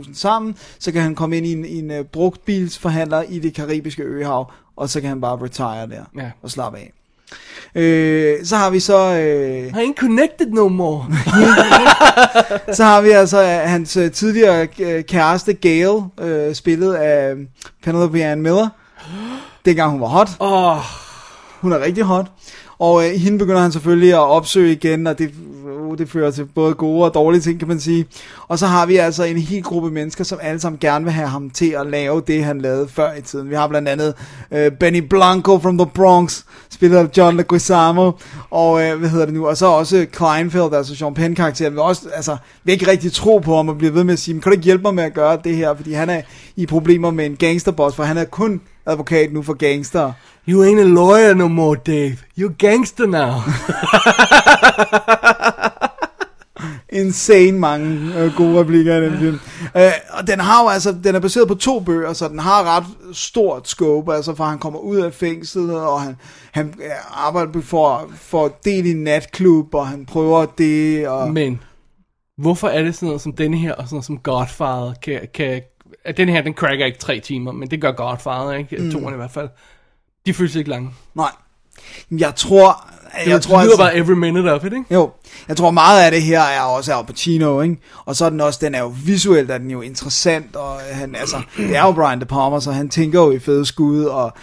75.000 sammen, så kan han komme ind i en, en uh, brugtbilsforhandler i det karibiske øhav, og så kan han bare retire der, Ja. og slappe af. Øh, så har vi så, øh, I ain't connected no more. så har vi altså øh, hans øh, tidligere øh, kæreste, Gail, øh, spillet af Penelope Ann Miller, dengang hun var hot. Åh, Hun er rigtig hot. Og øh, hende begynder han selvfølgelig at opsøge igen, og det, det fører til både gode og dårlige ting, kan man sige. Og så har vi altså en hel gruppe mennesker, som alle sammen gerne vil have ham til at lave det, han lavede før i tiden. Vi har blandt andet øh, Benny Blanco from the Bronx, spillet af John Leguizamo, og øh, hvad hedder det nu, og så også Kleinfeld, altså Sean Penn-karakteren, vil også, altså, vil ikke rigtig tro på ham og blive ved med at sige, "Men kan du ikke hjælpe mig med at gøre det her, fordi han er i problemer med en gangsterboss, for han er kun advokat nu for gangster. you ain't a lawyer no more, Dave. You're gangster now. insane mange øh, gode replikker i den film. Øh, og den har jo altså, den er baseret på to bøger, så den har ret stort scope, altså for han kommer ud af fængslet, og han, han øh, arbejder for, for del i natklub, og han prøver det, og... Men, hvorfor er det sådan noget som denne her, og sådan noget som Godfather, kan, kan, at den her, den cracker ikke tre timer, men det gør Godfather, ikke? Mm. Toren i hvert fald. De føles ikke lange. Nej. Jeg tror... Jeg Jeg tror lyder altså, bare every minute of it, ikke? Jo, jeg tror meget af det her er også Al Pacino, ikke? Og så er den også, den er jo visuelt, er den jo interessant, og han, altså, det er jo Brian De Palma, så han tænker jo i fede skud, og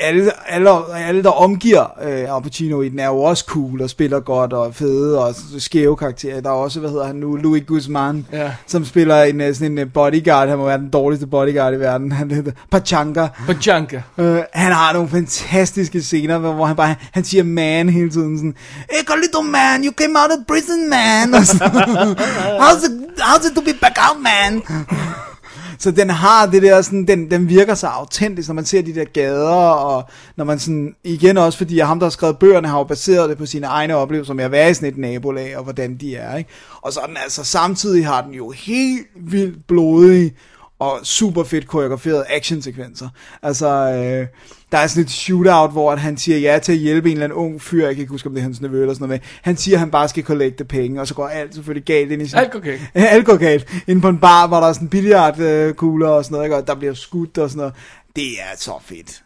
alle, alle, alle der omgiver øh, Al Pacino i den, er jo også cool, og spiller godt, og fede, og skæve karakterer. Der er også, hvad hedder han nu, Louis Guzman, Ja. som spiller en, øh, sådan en øh, bodyguard, han må være den dårligste bodyguard i verden, han hedder Pachanka. Pachanka. Øh, han har nogle fantastiske scener, hvor han bare, han siger man hele tiden sådan, Hey, little man, you came out of prison, man. How's, it, how's it to be back out, man? Så den har det der sådan, den, den virker så autentisk, når man ser de der gader, og når man sådan, igen også fordi ham, der har skrevet bøgerne, har jo baseret det på sine egne oplevelser med at være i sådan et nabolag, og hvordan de er, ikke? Og så er den altså, samtidig har den jo helt vildt blodig, og super fedt koreograferede actionsekvenser. Altså, øh, der er sådan et shootout, hvor at han siger ja til at hjælpe en eller anden ung fyr, jeg kan ikke huske, om det er hans nevø eller sådan noget med. Han siger, at han bare skal collecte penge, og så går alt selvfølgelig galt ind i sin... Alt går galt. alt går galt. Inde på en bar, hvor der er sådan billiardkugler og sådan noget, ikke? og der bliver skudt og sådan noget. Det er så fedt.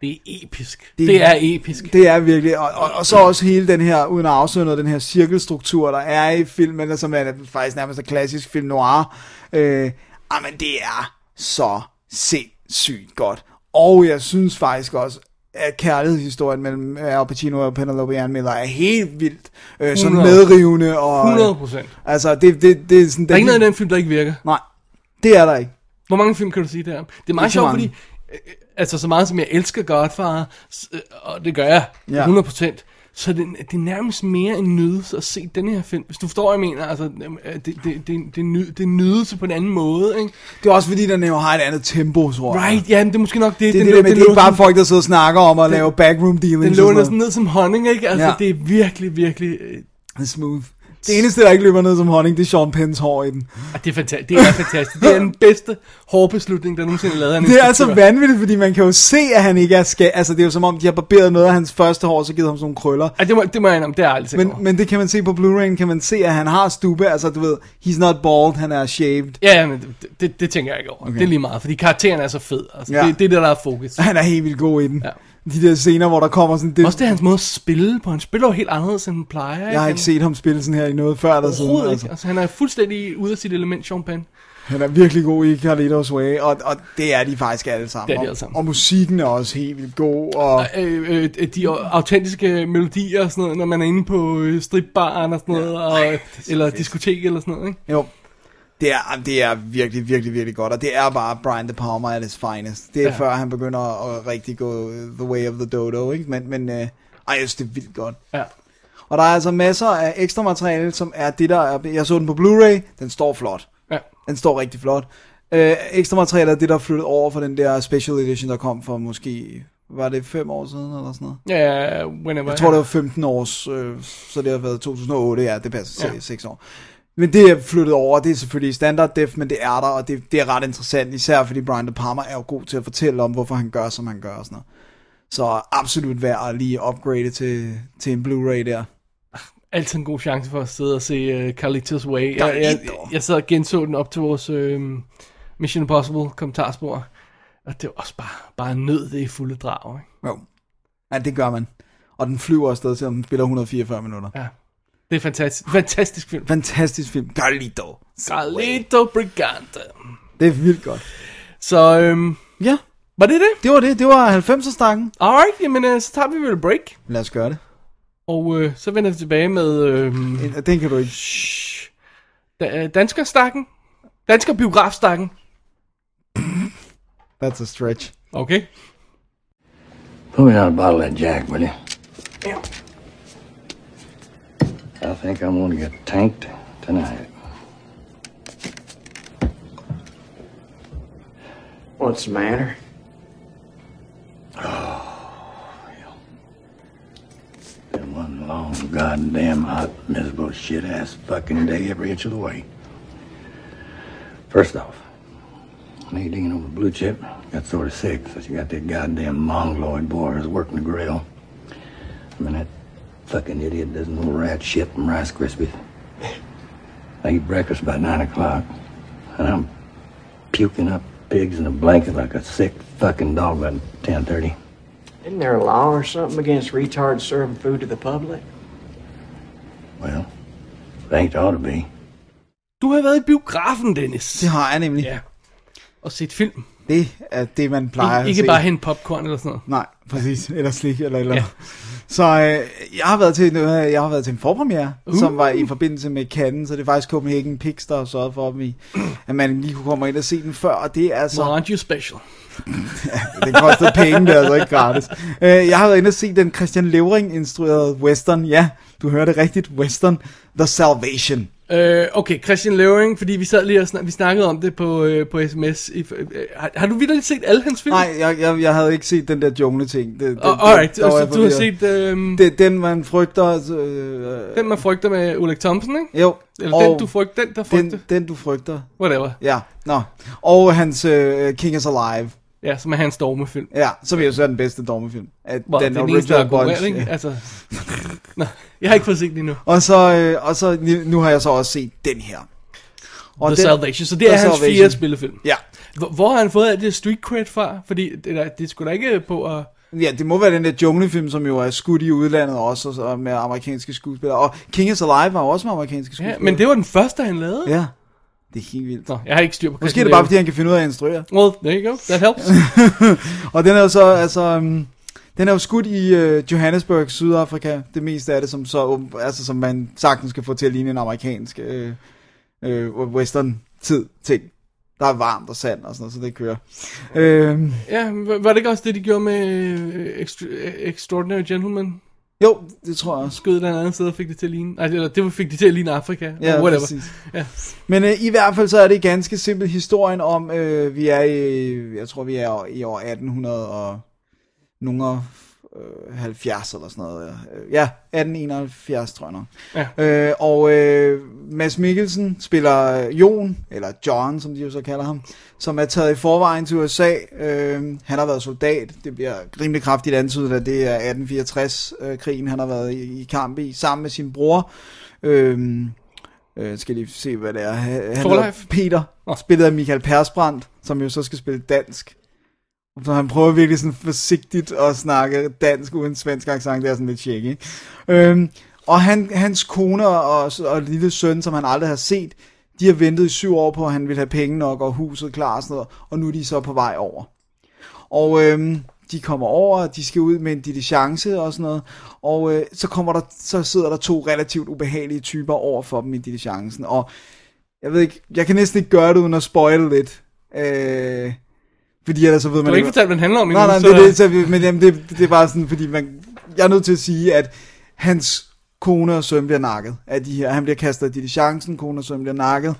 Det er episk. Det- Det, er episk. Det er virkelig, og, og, og så også hele den her, uden at afsløre noget, den her cirkelstruktur, der er i filmen, som er faktisk nærmest en klassisk film noir. Øh, men det er så sindssygt godt. Og jeg synes faktisk også, at kærlighedshistorien mellem Al Pacino og Penelope Ann Miller er helt vildt øh, sådan 100. medrivende. Og, 100 procent. Altså, det, det, det er sådan... Der er ikke noget i den film, der ikke virker. Nej, det er der ikke. Hvor mange film kan du sige der? Det er meget sjovt, fordi øh, altså så meget som jeg elsker Godfather, øh, og det gør jeg Ja. 100%, så det, det er nærmest mere en nydelse at se den her film. Hvis du forstår, hvad jeg mener, altså, øh, det, det, det, det, det, ny, det er en nydelse på en anden måde, ikke? Det er også fordi, den jo har et andet tempo, tror jeg. Right, ja, men det er måske nok det. Det er den det lå- med, den det er ikke bare folk, der sidder og snakker om at lave backroom dealings. Den lå sådan næsten ned som honning, ikke? Altså, Ja. ja. det er virkelig, virkelig... øh, Det er smooth. Det eneste, der ikke løber ned som honning, det er Sean Penns hår i den. ah, det er fantastisk. Det er fantastisk. Det er den bedste hårbeslutning, der nogensinde er lavet Det er altså vanvittigt, fordi man kan jo se, at han ikke er skal. Altså, det er jo som om, de har barberet noget af hans første hår, og så givet ham sådan nogle krøller. Ej, det må, det må jeg indrømme, det er aldrig Men, men det kan man se på Blu-ray, kan man se, at han har stube. Altså, du ved, he's not bald, han er shaved. Ja, ja, men det, det, det tænker jeg ikke over. Okay. Det er lige meget, fordi karakteren er så fed. Altså, Ja. ja. det, det er det, der er fokus. Han er helt vildt god i den. Ja. De der scener, hvor der kommer sådan... Det, Også det er hans måde at spille på. Han spiller jo helt anderledes, end han plejer. jeg har Han- ikke set ham spille sådan her i noget før eller siden. Altså. ikke. Altså, han er fuldstændig ude af sit element, Sean Penn. Han er virkelig god i Carlitos Way, og, og det er de faktisk alle sammen. Det er de Og- alle sammen. Og, musikken er også helt vildt god, og... Øh, øh, de autentiske melodier og sådan noget, når man er inde på øh, stripbaren og sådan noget, og, eller diskotek eller sådan noget, ikke? Jo, Det er, det er virkelig, virkelig, virkelig godt, og det er bare Brian De Palma at his finest. Det er ja. Før han begynder at, rigtig gå the way of the dodo, ikke? Men, men øh, ej, jeg synes, det er vildt godt. Ja. Og der er altså masser af ekstra materiale, som er det, der er... Jeg så den på Blu-ray, den står flot. Ja. Den står rigtig flot. Øh, ekstra materiale er det, der er flyttet over for den der special edition, der kom for måske... Var det fem år siden, eller sådan noget? Ja, whenever. Jeg tror, det var 15 års, øh, så det har været 2008, ja, det passer, ja. 6 år. Men det er flyttet over, det er selvfølgelig standard def, men det er der, og det, det er ret interessant, især fordi Brian De Palma er jo god til at fortælle om, hvorfor han gør, som han gør og sådan noget. Så absolut værd at lige upgrade til, til en Blu-ray der. altid en god chance for at sidde og se uh, Carlitos Way. Jeg, jeg, jeg sad og genså den op til vores uh, Mission Impossible kommentarspor. Og det var også bare, bare nød det i fulde drag. Ikke? Jo. Ja, det gør man. Og den flyver afsted, selvom den spiller 144 minutter. Ja. Det er fantastisk. Fantastisk film. Fantastisk film. Carlito. Carlito Brigante. Det er vildt godt. Så øhm, Ja, var det det? det var det. Det var 90'er-stakken. Alright, jamen øh, så tager vi vel et break. Lad os gøre det. Og øh, så vender vi tilbage med øhm, Den kan du ikke. shh, da, danskerstakken. Dansker biografstakken. That's a stretch. Okay. Pull me out a bottle of that Jack, will you? Yeah. I think I'm gonna get tanked tonight. What's the matter? Oh, hell. Been one long, goddamn hot, miserable, shit ass fucking day every inch of the way. First off, Nadine over Blue Chip got sort of sick, so she got that goddamn mongoloid boy who's working the grill. I mean, that fucking idiot does no rat shit from Rice Krispies. I eat breakfast by nine o'clock, and I'm puking up pigs in a blanket like a sick fucking dog by ten thirty. Isn't there a law or something against retards serving food to the public? Well, there ain't ought to be. Du har været i biografen, Dennis. Det har jeg nemlig. Ja. Og set film. Det er det, man plejer Ik- at ikke bare hente popcorn eller sådan noget. Nej, præcis. Eller slik eller eller Ja. Så øh, jeg har været til noget, jeg har været til en forpremiere, uh. som var i forbindelse med Cannes, så det er faktisk Copenhagen Pix, der har sørget for, at, vi, at man lige kunne komme ind og se den før, og det er altså, Så aren't you special? det kostede penge, det er altså ikke gratis. Øh, jeg har været inde og se den Christian Levering instruerede western, ja, du hørte rigtigt, western, The Salvation. Øh, okay, Christian Levering, fordi vi sad lige og snak- vi snakkede om det på, øh, på sms. I, øh, har, har du vidderligt set alle hans film? Nej, jeg, jeg, jeg havde ikke set den der jungle ting. Det, det, Oh, alright, der var så jeg du har set øh, Det, den man frygter, øh, den, man frygter med Ulrik Thomsen, ikke? jo, Eller den, du frygter, den, der frygter. den, den du frygter. Whatever. Ja, nå. Og hans uh, King is Alive. Ja, som er hans dogmefilm. Ja, som jeg så er den bedste dogmefilm. At Hvor den er den eneste, er original god, bunch. ikke? ja. Altså, Nå, jeg har ikke fået set den endnu. Og så, øh, og så nu- har jeg så også set den her. Og The den, Salvation, så det er The hans Salvation. fjerde spillefilm. Ja. Hvor, hvor har han fået alt det street cred fra? Fordi det, der, det er sgu da ikke på at... ja, det må være den der junglefilm, som jo er skudt i udlandet også, og med amerikanske skuespillere. Og King is Alive var jo også med amerikanske Ja, skuespillere. men det var den første, han lavede. Ja, det er helt vildt. Nå, jeg har ikke styr på Måske er det bare, fordi han kan finde ud af at instruere. Well, there you go. That helps. Og den er jo så, altså... Um, den er jo skudt i uh, Johannesburg, Sydafrika. Det meste af det, som så, altså, som man sagtens skal få til at ligne en amerikansk øh, øh, western-tid ting. Der er varmt og sand og sådan noget, så det kører. Øh, ja, var var det ikke også det, de gjorde med øh, Extra, Extraordinary Gentleman? Jo, det tror jeg også. Skød den andet sted og fik det til at ligne. Nej, eller det fik de til at ligne Afrika. Ja, whatever. præcis. Ja. Men øh, i hvert fald så er det ganske simpelt historien om, øh, vi er i, jeg tror vi er i år 1800 og nogle 70 eller sådan noget. Øh, Ja, 1871 tror jeg nok. Ja. Øh, og øh, Mads Mikkelsen spiller øh, Jon, eller John, som de jo så kalder ham, som er taget i forvejen til USA. Øh, han har været soldat. Det bliver rimelig kraftigt antydet, at det er 1864-krigen, han har været i, i kamp i, sammen med sin bror. Øh, øh, skal lige se, hvad det er. Han Thorleif? Peter, Nå. spillet af Michael Persbrandt, som jo så skal spille dansk. Så han prøver virkelig sådan forsigtigt at snakke dansk uden svensk accent, det er sådan lidt tjek, ikke? Øhm, og han, hans kone og, og lille søn, som han aldrig har set, de har ventet i syv år på, at han vil have penge nok og huset klar og sådan noget, og nu er de så på vej over. Og øhm, de kommer over, og de skal ud med en diligence og sådan noget, og øh, så, kommer der, så sidder der to relativt ubehagelige typer over for dem i diligencen, og Jeg ved ikke, jeg kan næsten ikke gøre det uden at spoile lidt. Øh, fordi ellers så ved Du man har ikke fortalt, hvad den handler om Nej, nej, det, er det, så, men jamen, det, det er bare sådan, fordi man, jeg er nødt til at sige, at hans kone og søn bliver nakket af de her. Han bliver kastet af diligencen, kone og søn bliver nakket.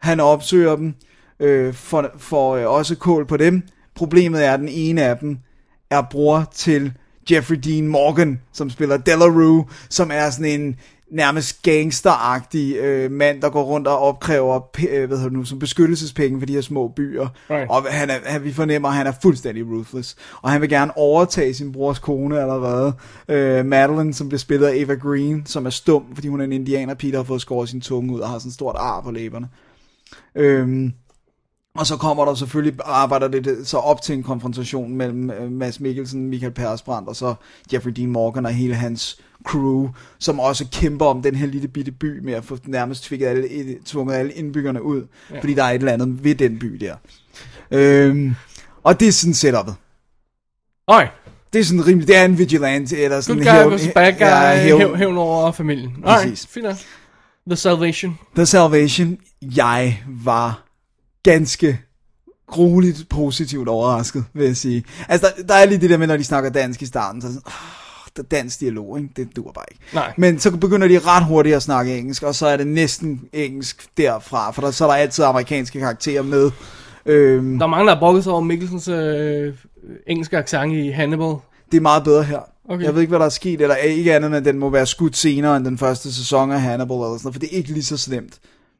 Han opsøger dem, øh, får, får øh, også kål på dem. Problemet er, at den ene af dem er bror til Jeffrey Dean Morgan, som spiller Delarue, som er sådan en nærmest gangsteragtig øh, mand, der går rundt og opkræver øh, hvad nu, som beskyttelsespenge for de her små byer. Right. Og han er, han, vi fornemmer, at han er fuldstændig ruthless. Og han vil gerne overtage sin brors kone allerede. Øh, Madeline, som bliver spillet af Eva Green, som er stum, fordi hun er en indianer pige, der har fået skåret sin tunge ud og har sådan et stort ar på læberne. Øhm, og så kommer der selvfølgelig, arbejder det så op til en konfrontation mellem øh, Mads Mikkelsen, Michael Persbrandt og så Jeffrey Dean Morgan og hele hans crew, som også kæmper om den her lille bitte by med at få nærmest tvunget alle, tvunget alle indbyggerne ud, ja. fordi der er et eller andet ved den by der. Øhm, og det er sådan setupet. Øj, Det er sådan rimelig, det er en vigilante, eller sådan good guy versus bad guy, ja, hævn- hævn, hævn over familien. Præcis. fint nok. The Salvation. The Salvation, jeg var ganske grueligt positivt overrasket, vil jeg sige. Altså, der, der er lige det der med, når de snakker dansk i starten, så sådan, oh, dansk dialog, ikke? det dur bare ikke. Nej. Men så begynder de ret hurtigt at snakke engelsk, og så er det næsten engelsk derfra, for der, så er der altid amerikanske karakterer med. Øhm, Der er mange, der har brokket sig over Mikkelsens øh, engelske accent i Hannibal. det er meget bedre her. Okay. Jeg ved ikke, hvad der er sket, eller ikke andet, end at den må være skudt senere end den første sæson af Hannibal, eller sådan noget, for det er ikke lige så slemt.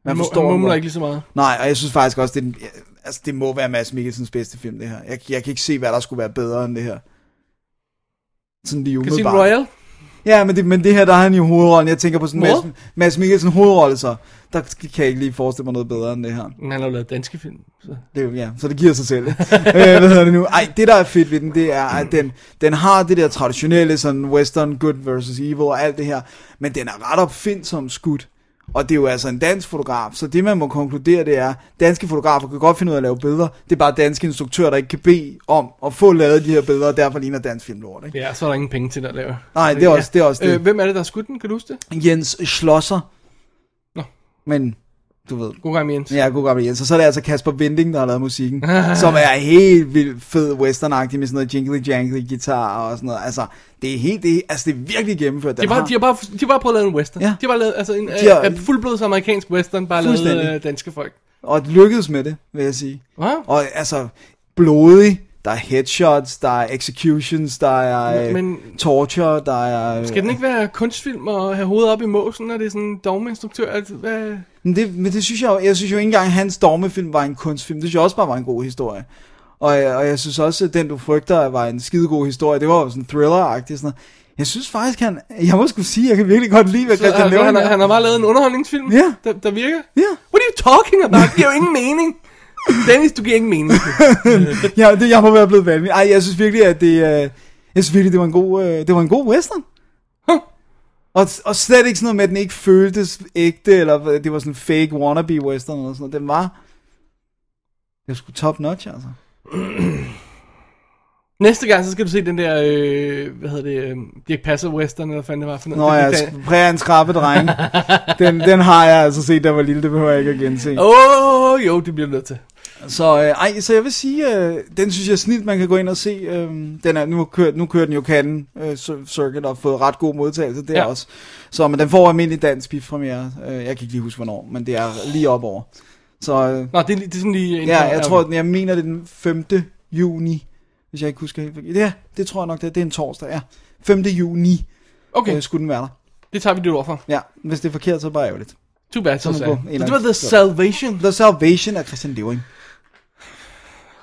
Man Han, forstår han mumler ikke lige så meget. Nej, og jeg synes faktisk også, det, den, altså, det må være Mads Mikkelsens bedste film, det her. Jeg, jeg kan ikke se, hvad der skulle være bedre end det her. Sådan lige Casino umiddelbart. Royale? Ja, men det, men det her, der er han i hovedrollen. Jeg tænker på sådan? Mads, Mads Mikkelsen hovedrolle, så der kan jeg ikke lige forestille mig noget bedre end det her. Men han har jo lavet danske film. Så. Det, jo- ja, så det giver sig selv. øh, hvad hedder det nu? Ej, det der er fedt ved den, det er, at den, den har det der traditionelle, sådan western good versus evil og alt det her, men den er ret opfindsom skudt. Og det er jo altså en dansk fotograf, så det man må konkludere, det er, danske fotografer kan godt finde ud af at lave billeder. Det er bare danske instruktører, der ikke kan bede om at få lavet de her billeder, og derfor ligner dansk film lort, ikke? Ja, så er der ingen penge til at lave. Nej, det er også det. Er også det. Øh, hvem er det, der har skudt den? Kan du huske det? Jens Schlosser. Nå. Men, du ved, God gang, Jens. Ja, god gammel Jens. Og så er det altså Kasper Winding, der har lavet musikken, som er helt vildt fed westernagtig med sådan noget jingly jangly guitar og sådan noget. Altså, det er helt, det er, altså det er virkelig gennemført. De Den har, bare, har- de, har bare, de har bare prøvet at lave en western. Ja. De har bare lavet altså en De har- uh, fuldblods amerikansk western, bare lavet uh, danske folk. Og lykkedes med det, vil jeg sige. Hvad? Og altså, blodig, der er headshots, der er executions, der er Men- men, torture, der er... Skal den ikke være kunstfilm og have hovedet op i måsen, når det er sådan en dogmeinstruktør? Altså, hvad? Men det, men det synes jeg jo, jeg synes jo ikke engang, at hans dogmefilm var en kunstfilm. Det synes jeg også bare var en god historie. Og, og jeg synes også, at den du frygter var en skidegod historie. Det var jo sådan thriller-agtigt. Sådan noget. Jeg synes faktisk, han... Jeg må sgu sige, jeg kan virkelig godt lide, hvad Så, Christian altså, Løven han, er. han har bare lavet en underholdningsfilm, Ja. der, der virker? Ja. What are you talking about? Det giver jo ingen mening. Dennis, du giver ingen mening. ja, det, jeg må være blevet vanvittig. Ej, jeg synes virkelig, at det... Øh, jeg synes virkelig, det var en god, øh, det var en god western. Huh. Og, og slet ikke sådan noget med, at den ikke føltes ægte, eller det var sådan en fake wannabe western, eller sådan noget. Den var... Det var sgu top notch, altså. Næste gang, så skal du se den der, øh, hvad hedder det, øh, Dirk Passer Western, eller hvad fanden det var for noget. Nå ja, Den- præger en skrappe dreng. den, den har jeg altså set, der var lille, det behøver jeg ikke at gense. Åh, oh, jo, det bliver nødt til. Så, øh, ej, så jeg vil sige, øh, den synes jeg er snilt, man kan gå ind og se. Øh, den er, nu, kørt, nu kører den jo Cannes øh, cir- Circuit og har fået ret god modtagelse der Ja. også. Så men den får almindelig dansk premiere. Øh, jeg kan ikke lige huske, hvornår, men det er lige op over. Så øh, Nå, det, er, det er sådan lige... ja, jeg tror, den, jeg mener, det er den 5. juni, hvis jeg ikke husker helt. Ja, det tror jeg nok, det er, det er en torsdag, ja. 5. juni Okay, øh, skulle den være der. det tager vi dit ord for. Ja, hvis det er forkert, så er det bare ærgerligt. Too bad, så sagde. Så det var The Salvation. The Salvation af Christian Levering.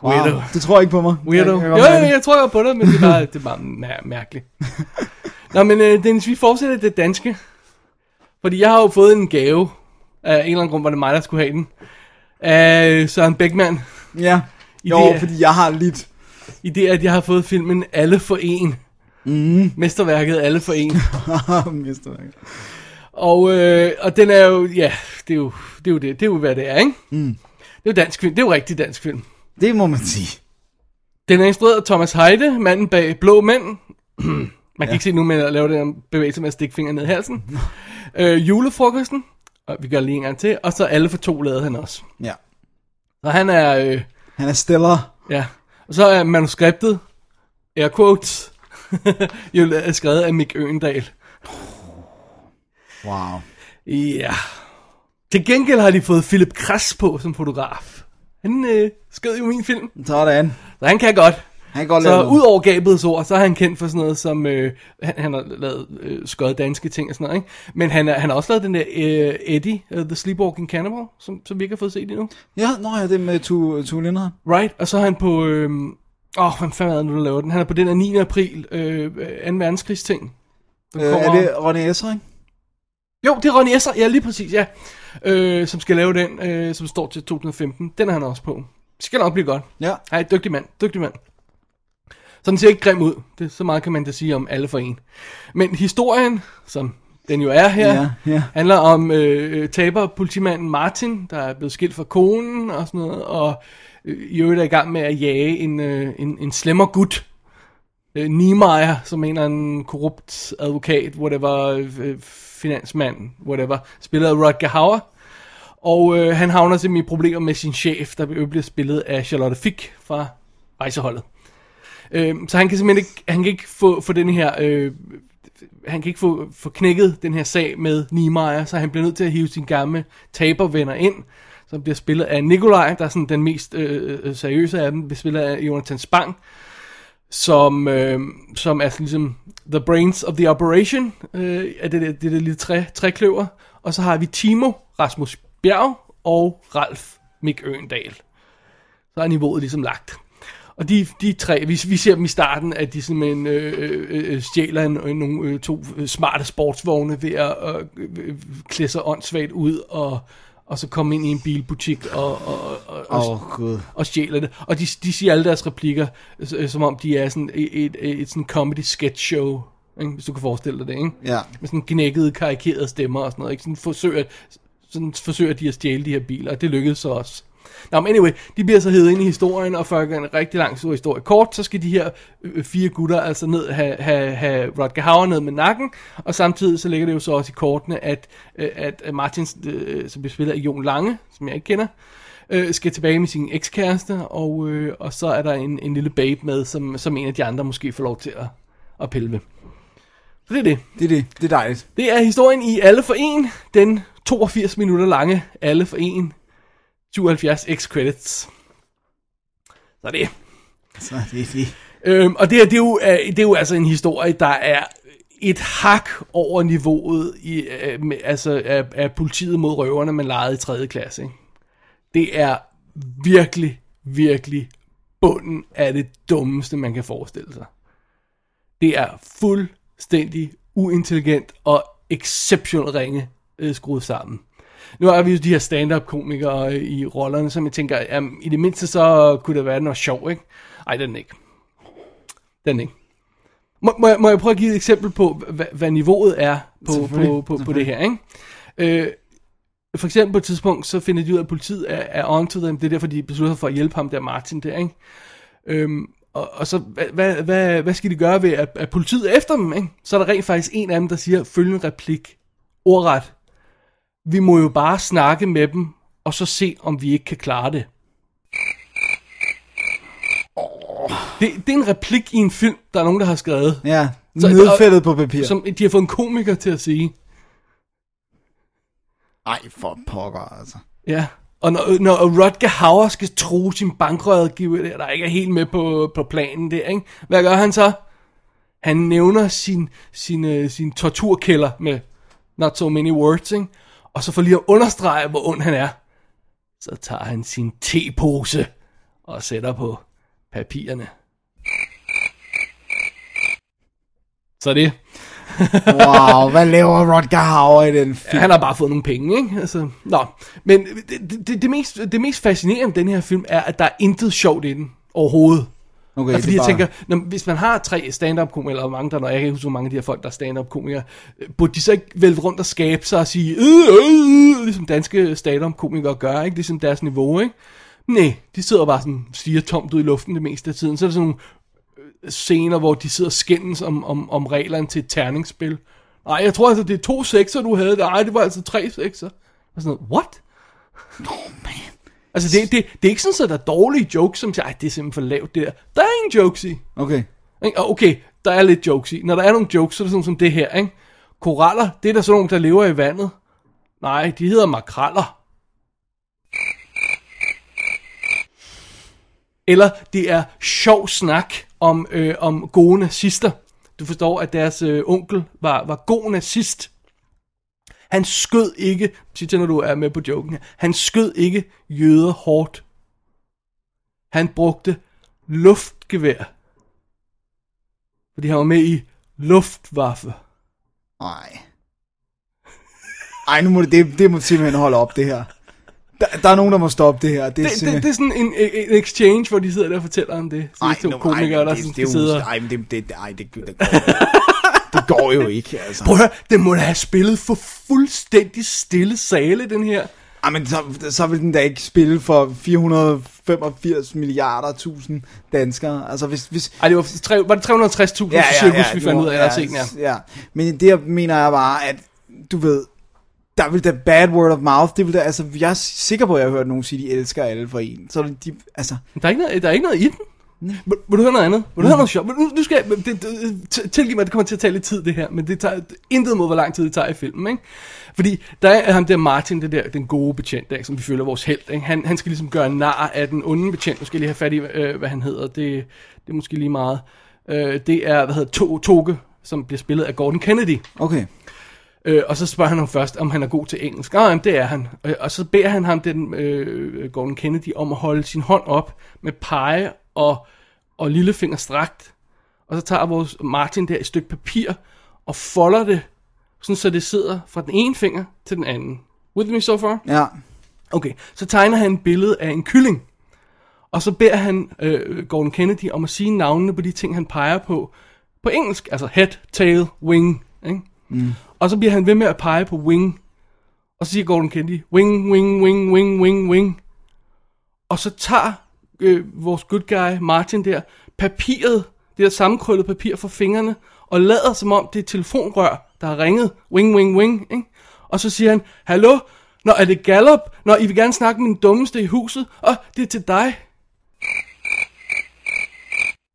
Weirdo. det tror jeg ikke på mig. Weirdo. Jeg, jeg, Jo, jo, jeg tror, jeg på dig, men det er bare, det er bare mær- mærkeligt. Nå, men øh, Dennis, vi fortsætter det danske. Fordi jeg har jo fået en gave. Af en eller anden grund var det mig, der skulle have den. Af Søren Beckmann. det. Ja, I jo, det- fordi jeg har lidt. I det, at jeg har fået filmen Alle for En. Mm. Mesterværket Alle for En. Mesterværket. Og, øh, og den er jo, ja, det er jo det, er jo, det, det er jo hvad det er, ikke? Mm. Det er jo dansk film, det er jo rigtig dansk film. Det må man sige. Den er instrueret af Thomas Heide, manden bag Blå Mænd. Man kan ja. ikke se nu med at lave den bevægelse med at stikke fingeren ned i halsen. øh, julefrokosten Og vi gør lige en gang til. Og så alle for to lavede han også. Ja. Så han er, øh, Han er stiller. ja. Og så er manuskriptet, air quotes, jo er skrevet af Mick Øgendal. Wow. Ja. Til gengæld har de fået Philip Kress på som fotograf. Han øh, skød jo min film, Sådan. så han kan godt. Han godt Så ud over gabets ord, så er han kendt for sådan noget som, øh, han, han har lavet øh, skøjet danske ting og sådan noget, ikke? Men han, han har også lavet den der øh, Eddie, uh, The Sleepwalking Cannibal, som, som vi ikke har fået set endnu. Ja, nå ja, det med to, to Linderen. Right, og så er han på, øh, åh, hvad fanden er det nu, der laver den? Han er på den her 9. april, øh, 2. verdenskrigsting. Den Øh, er det Ronny Essering? Jo, det er Ronny Esser, ja lige præcis, ja. Øh, som skal lave den, øh, som står til 2015. Den er han også på. Det skal nok blive godt. Ja. Nej, dygtig mand, dygtig mand. Så den ser ikke grim ud. Det, så meget kan man da sige om alle for en. Men historien, som den jo er her, Ja, ja. handler om øh, taber politimanden Martin, der er blevet skilt fra konen og sådan noget, og øh, i øvrigt er i gang med at jage en, øh, en, en slemmer gut, øh, Niemeyer, som en eller anden korrupt advokat, whatever, øh, finansmand, whatever, spillet af Rutger Hauer. Og øh, han havner simpelthen i problemer med sin chef, der bliver spillet af Charlotte Fick fra rejseholdet. Øh, så han kan simpelthen ikke, han kan ikke få, få den her, øh, han kan ikke få, få knækket den her sag med Niemeyer, så han bliver nødt til at hive sine gamle tabervenner ind, som bliver spillet af Nikolaj, der er sådan den mest øh, øh seriøse af dem, bliver spillet af Jonathan Spang, som, øh, som er sådan ligesom the brains of the operation, øh, af det, der- det, der lille træ, trækløver. Og så har vi Timo, Rasmus Bjerg og Ralf Mik Øendal. Så er niveauet ligesom lagt. Og de, de tre, vi, vi ser dem i starten, at de simpelthen øh, øh, øh, stjæler en, nogle øh, to øh, smarte sportsvogne ved at øh, øh, klæde sig åndssvagt ud og, og så komme ind i en bilbutik og, og, og, og, oh, gud. og stjæler det. Og de, de siger alle deres replikker, som om de er sådan et, et, et, et sådan comedy sketch show, ikke? hvis du kan forestille dig det, ikke? Ja. Med sådan gnækkede, karikerede stemmer og sådan noget, ikke? Sådan forsøger, sådan forsøger de at stjæle de her biler, og det lykkedes så også. Nå, men anyway, de bliver så hævet ind i historien, og for at gøre en rigtig lang stor historie kort, så skal de her øh, fire gutter altså ned, have, have, have Rodger Hauer ned med nakken, og samtidig så ligger det jo så også i kortene, at, øh, at Martins, øh, som bliver spillet af Jon Lange, som jeg ikke kender, øh, skal tilbage med sin ekskæreste, og, øh, og så er der en, en lille babe med, som, som en af de andre måske får lov til at, at pille ved. Så det er det. Det er det. Det er dejligt. Det er historien i Alle for En, den 82 minutter lange Alle for En, 77 X-credits. Så det. Så det er det. Øhm, og det, her, det, er jo, øh, det er jo altså en historie, der er et hak over niveauet i, øh, med, altså, af, af politiet mod røverne, man legede i 3. klasse. Ikke? Det er virkelig, virkelig bunden af det dummeste, man kan forestille sig. Det er fuldstændig uintelligent og exceptionelt ringe øh, skruet sammen. Nu har vi jo de her stand-up komikere øh, i rollerne, som jeg tænker, jamen, i det mindste så kunne det være noget sjov, ikke? Ej, den er ikke. Den er ikke. Må, må, jeg, må jeg prøve at give et eksempel på, hvad, hvad niveauet er på, på, på, på det her, ikke? Øh, for eksempel på et tidspunkt, så finder de ud af, at politiet er, er on to them. Det er derfor, de beslutter sig for at hjælpe ham der, Martin der, ikke? Øhm, og, og så, hvad, hvad, hvad, hvad skal de gøre ved, at, at politiet er efter dem, ikke? Så er der rent faktisk en af dem, der siger følgende replik. Ordret. Vi må jo bare snakke med dem, og så se, om vi ikke kan klare det. Det, det er en replik i en film, der er nogen, der har skrevet. Ja. Så- Nedfældet på papir. Som de har fået en komiker til at sige. Ej, for pokker, altså. Ja. Og når, når Rutger Hauer skal tro sin bankrådgiver, der, der ikke er helt med på, på planen der, ikke? hvad gør han så? Han nævner sin, sin, øh, sin torturkælder med not so many words, ikke? Og så for lige at understrege, hvor ond han er, så tager han sin tepose og sætter på papirerne. Så det. Wow, hvad laver Rodger Hauer i den Ja, film? han har bare fået nogle penge, ikke? Altså, nå. Men det, det, det, mest, det mest fascinerende den her film er, at der er intet sjovt i den overhovedet. Okay, Ja, fordi det er jeg bare- tænker, når, hvis man har tre stand-up komikere, eller mange der, når jeg kan ikke huske, hvor mange af de her folk, der er stand-up komikere, øh, burde de så ikke vælte rundt og skabe sig og sige, øh, øh, øh, ligesom danske stand-up komikere gør, ikke? Ligesom deres niveau, ikke? Nej, de sidder bare sådan, stiger tomt ud i luften det meste af tiden. Så er der sådan nogle øh, scener, hvor de sidder og skændes om, om, om reglerne til et terningsspil. Nej, jeg tror altså, det er to sekser, du havde. Nej, det var altså tre sekser. Og sådan noget, what? Altså, det, det, det er ikke sådan, at der er dårlige jokes, som siger, det er simpelthen for lavt det der. Der er ingen jokes i. Okay. Okay, der er lidt jokes i. Når der er nogle jokes, så er det sådan som det her, ikke? Koraller, det er der sådan nogle, der lever i vandet. Nej, de hedder makraller. Eller det er sjov snak om, øh, om gode nazister. Du forstår, at deres øh, onkel var, var god nazist. Han skød ikke, sig til når du er med på joken han skød ikke jøder hårdt. Han brugte luftgevær. Fordi han var med i Luftwaffe. Nej. Ej, nu må det, det, det må simpelthen holde op, det her. Der, der er nogen, der må stoppe det her. Det, er Det, det, simpelthen... det er sådan en, en exchange, hvor de sidder der og fortæller om det. Så Ej, er to nu- komikere, ej, der det, sådan det, er skal jo- sidde og... Ej, men det, det, ej, det, det, går, det går jo ikke, altså. Prøv at høre, den må da have spillet for fuldstændig stille sale, den her. Ej, men så, så vil den da ikke spille for 485 milliarder tusind danskere. Altså, hvis... hvis Ej, det var, tre, var det 360.000 ja, ja, cirkus, vi det fandt ud af, se den her. ja. Men det mener jeg bare, at du ved, der vil da bad word of mouth, det vil da, altså, jeg er sikker på, at jeg har hørt nogen sige, de elsker alle for en. Så de, altså, Der er ikke noget, der er ikke noget i den. Vil, vil du høre noget andet? Vil du høre noget sjovt? Nu, nu skal jeg, det, det, tilgiv mig, at det kommer til at tage lidt tid det her, men det tager intet mod, hvor lang tid det tager i filmen, ikke? Fordi der er ham der Martin, det der, den gode betjent, ikke, som vi føler vores held, ikke? Han, han skal ligesom gøre nar af den onde betjent. Nu skal jeg lige have fat i, øh, hvad han hedder. Det, det er måske lige meget. Øh, det er, hvad hedder to, Toge, som bliver spillet af Gordon Kennedy. okay. Øh, og så spørger han ham først, om han er god til engelsk. Og jamen, det er han. Øh, og så beder han ham, den øh, Gordon Kennedy, om at holde sin hånd op med pege og, og lillefinger strakt. Og så tager vores Martin der et stykke papir og folder det, sådan så det sidder fra den ene finger til den anden. With me so far? Ja. Okay, så tegner han et billede af en kylling. Og så beder han øh, Gordon Kennedy om at sige navnene på de ting, han peger på på engelsk. Altså head, tail, wing. Ikke? Mm. Og så bliver han ved med at pege på wing. Og så siger Gordon Kennedy, wing, wing, wing, wing, wing, wing. Og så tager øh, vores good guy Martin der papiret, det der sammenkrøllet papir fra fingrene, og lader som om det er telefonrør, der har ringet, wing, wing, wing, ikke? Og så siger han, hallo, når er det Gallup? Når I vil gerne snakke med den dummeste i huset? Og det er til dig.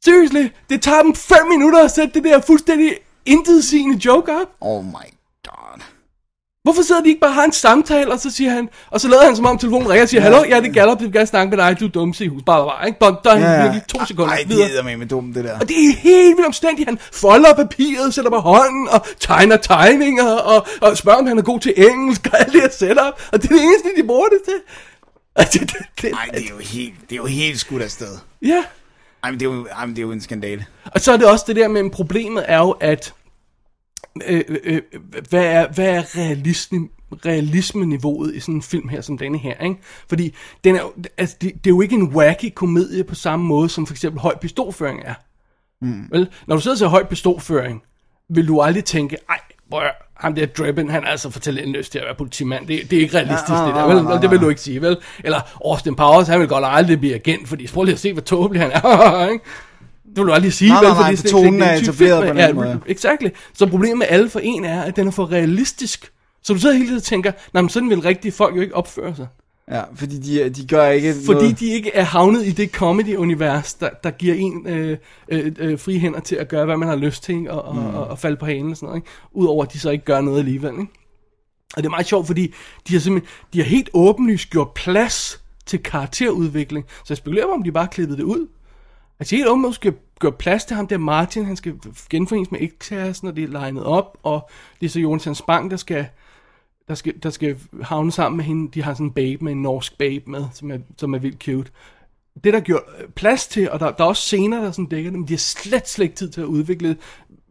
Seriously, det tager dem 5 minutter at sætte det der fuldstændig intetsigende joke op. Oh my god. Hvorfor sidder de ikke bare og har en samtale, og så siger han, og så lader han som om telefonen ringer og siger, hallo, ja, det er Gallup, det vil gerne snakke med dig, du er dummeste i huset. Bare, bare, ikke? Bare, der er ja, virkelig to sekunder Ej, videre. det er med dumt, det der. Og det er helt vildt omstændigt. Han folder papiret, sætter på hånden og tegner tegninger og, og spørger, om han er god til engelsk og alt det her setup. Og det er det eneste, de bruger det til. Og det, det, det, Ej, det er jo helt, det er jo helt skudt afsted. Ja. Ej, men det er jo, ej, men det er jo en skandale. Og så er det også det der med, problemet er jo, at øh, øh, hvad er, hvad er realisme, realismeniveauet i sådan en film her som denne her, ikke? Fordi den er, altså, det, det er jo ikke en wacky komedie på samme måde, som for eksempel høj pistolføring er. Mm. Vel? Når du sidder og ser høj pistolføring, vil du aldrig tænke, ej, bror, ham der Drebin, han er altså for talentløs til at være politimand. Det, det er ikke realistisk, Ja, det der, vel? nej, nej, Og det vil du ikke sige, vel? Eller Austin Powers, han vil godt aldrig blive agent, fordi prøv lige at se, hvor tåbelig han er, ikke? Det vil du aldrig sige, Nej, vel? nej, nej, fordi ikke tonen er etableret på den måde. Exactly. Så problemet med alle for en er, at den er for realistisk. Så du sidder hele tiden og tænker, nej, men sådan vil rigtige folk jo ikke opføre sig. Ja, fordi de, de gør ikke Fordi noget... de ikke er havnet i det comedy-univers, der, der giver en øh, øh, øh, frie hænder til at gøre, hvad man har lyst til, ikke? og, og, mm. og, og falde på halen og sådan noget. Ikke? Udover at de så ikke gør noget alligevel. Ikke? Og det er meget sjovt, fordi de har simpelthen, de har helt åbenlyst gjort plads til karakterudvikling. Så jeg spekulerer på, om de bare klippede det ud. Altså helt åbenbart skal gøre plads til ham der Martin, han skal genforenes med ekskæresten, og det er legnet op, og det er så Jonathan Spang, der skal, der skal, der skal havne sammen med hende. De har sådan en babe med, en norsk babe med, som er, som er vildt cute. Det der gjorde plads til, og der, der er også scener, der sådan dækker det, men de har slet, slet ikke tid til at udvikle.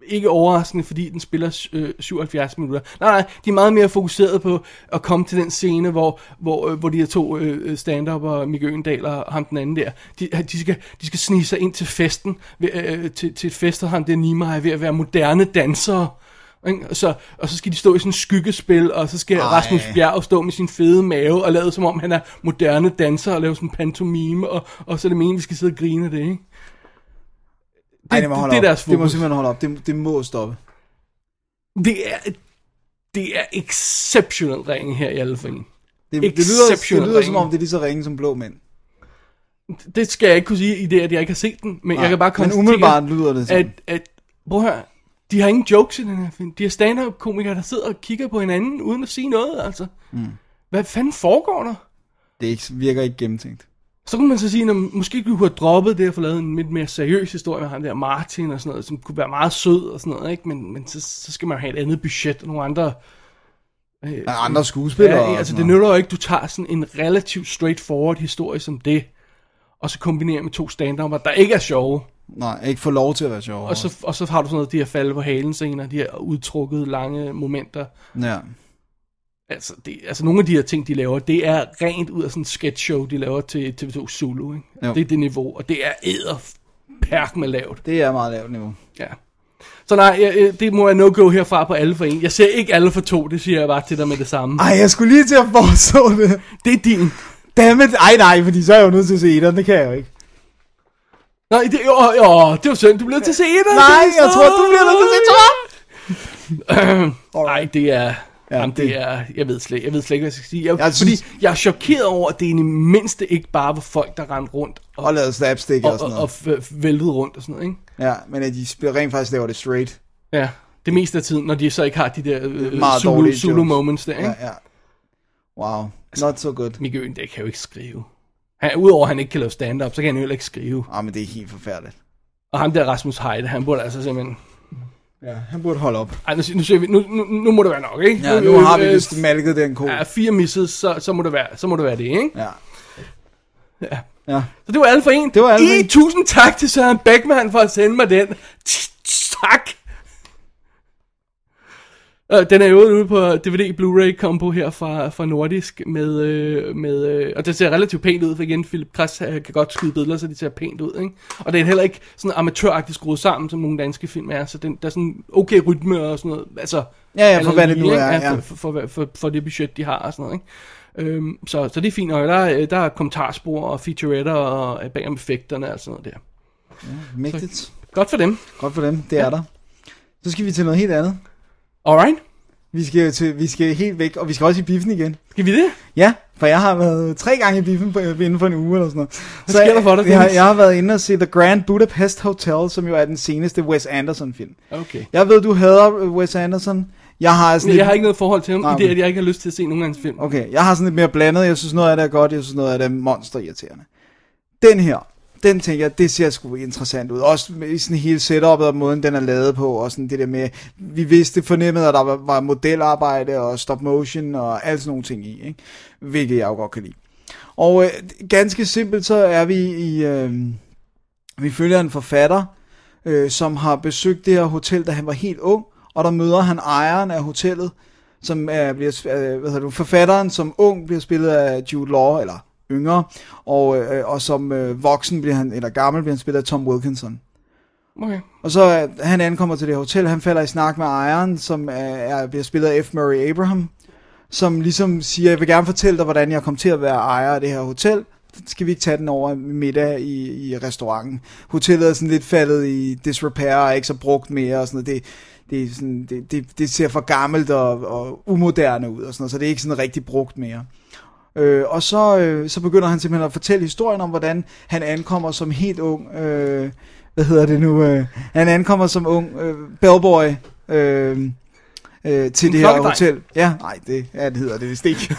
Ikke overraskende, fordi den spiller øh, 77 minutter. Nej, nej, de er meget mere fokuseret på at komme til den scene, hvor, hvor, øh, hvor de her to øh, stand-up og Mikke Øgendal og ham den anden der, de, de, skal, de skal snige sig ind til festen, ved, øh, til, til et fest, og ham der Nima er ved at være moderne dansere. Ikke? Og så, og så skal de stå i sådan et skyggespil, og så skal Ej. Rasmus Bjerg stå med sin fede mave og lade som om han er moderne danser og lave sådan en pantomime, og, og så er det meningen, vi skal sidde og grine det, ikke? Det, Ej, det må holde det er op. deres Det må fokus. simpelthen holde op. Det, det må stoppe. Det er, det er exceptionelt ringe her i alle en. Det, det, lyder, det lyder som om, det er lige så ringe som blå mænd. Det skal jeg ikke kunne sige i det, at jeg ikke har set den, men Nej, jeg kan bare men konstatere, umiddelbart lyder det sådan. at, at, prøv at høre, de har ingen jokes i den her film. De er stand-up-komikere, der sidder og kigger på hinanden, uden at sige noget, altså. Mm. Hvad fanden foregår der? Det virker ikke gennemtænkt. Så kunne man så sige, at måske kunne have droppet det og få lavet en lidt mere seriøs historie med ham der Martin og sådan noget, som kunne være meget sød og sådan noget, ikke? Men, men så, så skal man have et andet budget og nogle andre... Øh, andre skuespillere. Ja, altså det nytter jo ikke, du tager sådan en relativt straightforward historie som det, og så kombinerer med to stand der ikke er sjove. Nej, ikke få lov til at være sjov. Og så, og så har du sådan noget, de her falde på halen scener, de her udtrukket lange momenter. Ja. Altså, det, altså nogle af de her ting, de laver, det er rent ud af sådan en sketch show, de laver til TV2 Zulu. Ikke? Jo. Det er det niveau, og det er æder perk med lavt. Det er meget lavt niveau. Ja. Så nej, jeg, det må jeg no-go herfra på alle for en. Jeg ser ikke alle for to, det siger jeg bare til dig med det samme. Ej, jeg skulle lige til at foreslå det. Det er din. Dammit. Ej, nej, fordi så er jeg jo nødt til at se etteren. Det kan jeg jo ikke. Nej, det, jo, jo, det var synd, du bliver til at se et Nej, jeg tror, du bliver nødt til at se toeren. Nej, det er... Ja, Ja, jamen, det, det- er, jeg ved slet, jeg ved slet ikke, hvad jeg skal sige. Jeg, Jeg jeg synes- fordi jeg er chokeret over, at det i det mindste ikke bare var folk, der rendte rundt og, Og lavet slapstick og, og, sådan og, og noget. f- væltede rundt og sådan noget, ikke? Ja, men at de spiller- rent faktisk laver det straight. Ja, det meste af tiden, når de så ikke har de der øh, Meget Zulu, moments der, ikke? Ja, ja. Wow. Not so good. Mikke Øgendæk kan jo ikke skrive. Han, Udover at han ikke kan lave stand-up, så kan han jo heller ikke skrive. Ah, men det er helt forfærdeligt. Og ham der Rasmus Heide, han burde altså simpelthen... Ja, han burde holde op. Ej, nu, nu, ser vi, nu, nu, nu må det være nok, ikke? Ja, nu har vi øh, vist malket den ko. Ja, fire misses, så, så, må det være, så må det være det, ikke? Ja. Ja. Ja. Så det var alt for en. Det var alt for I, en. tusind tak til Søren Beckmann for at sende mig den. Tak. Øh, Den er jo ude på DVD Blu-ray combo her fra, fra Nordisk med, øh, med øh, og det ser relativt pænt ud, for igen, Philip Kress øh, kan godt skyde billeder, så det ser pænt ud, ikke? Og det er heller ikke sådan amatøragtigt skruet sammen, som nogle danske film er, så den, der er sådan okay rytme og sådan noget, altså... Ja, ja, for hvad det nu er, ja. For, for, for, for, det budget, de har og sådan noget, ikke? Øhm, så, så det er fint, og der, er- der er kommentarspor og featuretter og øh, bagom effekterne og sådan noget der. Mægtigt. Godt for dem. Godt for dem, det er der. Så skal vi til noget helt andet. Alright. Vi skal, jo til, vi skal helt væk, og vi skal også i biffen igen. Skal vi det? Ja, for jeg har været tre gange i biffen på, inden for en uge eller sådan noget. Hvad sker der for dig, jeg, jeg, har, været inde og se The Grand Budapest Hotel, som jo er den seneste Wes Anderson film. Okay. Jeg ved, du hader Wes Anderson. Jeg har sådan Men lidt, jeg har ikke noget forhold til ham, Nej, i det, at jeg ikke har lyst til at se nogen af hans film. Okay, jeg har sådan lidt mere blandet. Jeg synes noget af det er godt, jeg synes noget af det er monsterirriterende. Den her, den tænker jeg, det ser sgu interessant ud. Også med sådan hele setupet og måden, den er lavet på. Og sådan det der med, vi vidste fornemmede, at der var, var modelarbejde og stop motion og alt sådan nogle ting i. Ikke? Hvilket jeg jo godt kan lide. Og øh, ganske simpelt, så er vi i... Øh, vi følger en forfatter, øh, som har besøgt det her hotel, da han var helt ung. Og der møder han ejeren af hotellet, som er, bliver, øh, hvad hedder du, forfatteren som ung bliver spillet af Jude Law, eller yngre, og, øh, og som øh, voksen bliver han, eller gammel bliver han spillet af Tom Wilkinson. Okay. Og så øh, han ankommer til det hotel, han falder i snak med ejeren, som er, er bliver spillet af F. Murray Abraham, som ligesom siger, jeg vil gerne fortælle dig, hvordan jeg kom til at være ejer af det her hotel. Skal vi ikke tage den over middag i, i restauranten? Hotellet er sådan lidt faldet i disrepair og er ikke så brugt mere og sådan noget. Det, det, er sådan, det, det, det ser for gammelt og, og umoderne ud og sådan noget, så det er ikke sådan rigtig brugt mere. Øh, og så, øh, så begynder han simpelthen at fortælle historien om, hvordan han ankommer som helt ung, øh, hvad hedder det nu, øh, han ankommer som ung øh, bellboy øh, øh, til En det her hotel. Ja, nej, det, ja, det hedder det vist ikke.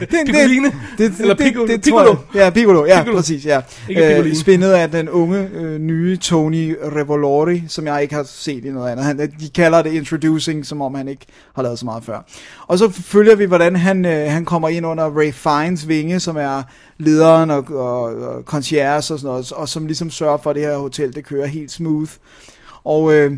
det, Piccoline? det, Eller det, piccolo- det, det, tror jeg. Ja, piccolo, ja, Piccolo. præcis, ja. Ikke Øh, spændet af den unge, øh, nye Tony Revolori, som jeg ikke har set i noget andet. Han, de kalder det Introducing, som om han ikke har lavet så meget før. Og så følger vi, hvordan han, øh, han kommer ind under Ray Fiennes vinge, som er lederen og, og, og concierge og sådan noget, og som ligesom sørger for, at det her hotel, det kører helt smooth. Og, øh,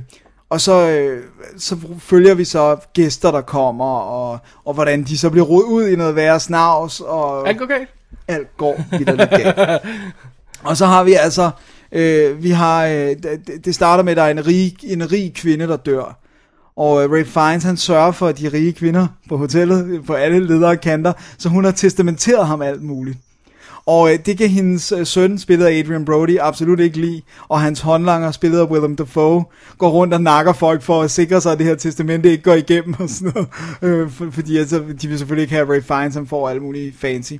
og så, øh, så følger vi så gæster, der kommer, og, og hvordan de så bliver rodet ud i noget værre snavs. Og, Alt går galt? alt går vitterligt galt. Og så har vi altså, øh, vi har, øh, det, det starter med, at der er en rig, en rig kvinde, der dør. Og øh, Ray Fiennes, han sørger for de rige kvinder på hotellet, på alle ledere kanter, så hun har testamenteret ham alt muligt. Og øh, det kan hendes øh, søn, spillet af Adrian Brody, absolut ikke lide. Og hans håndlanger, spillet af Willem Dafoe, går rundt og nakker folk for at sikre sig, at det her testamente ikke går igennem og sådan noget. Øh, for, fordi altså, de vil selvfølgelig ikke have Ray Fiennes, som får alt muligt fancy.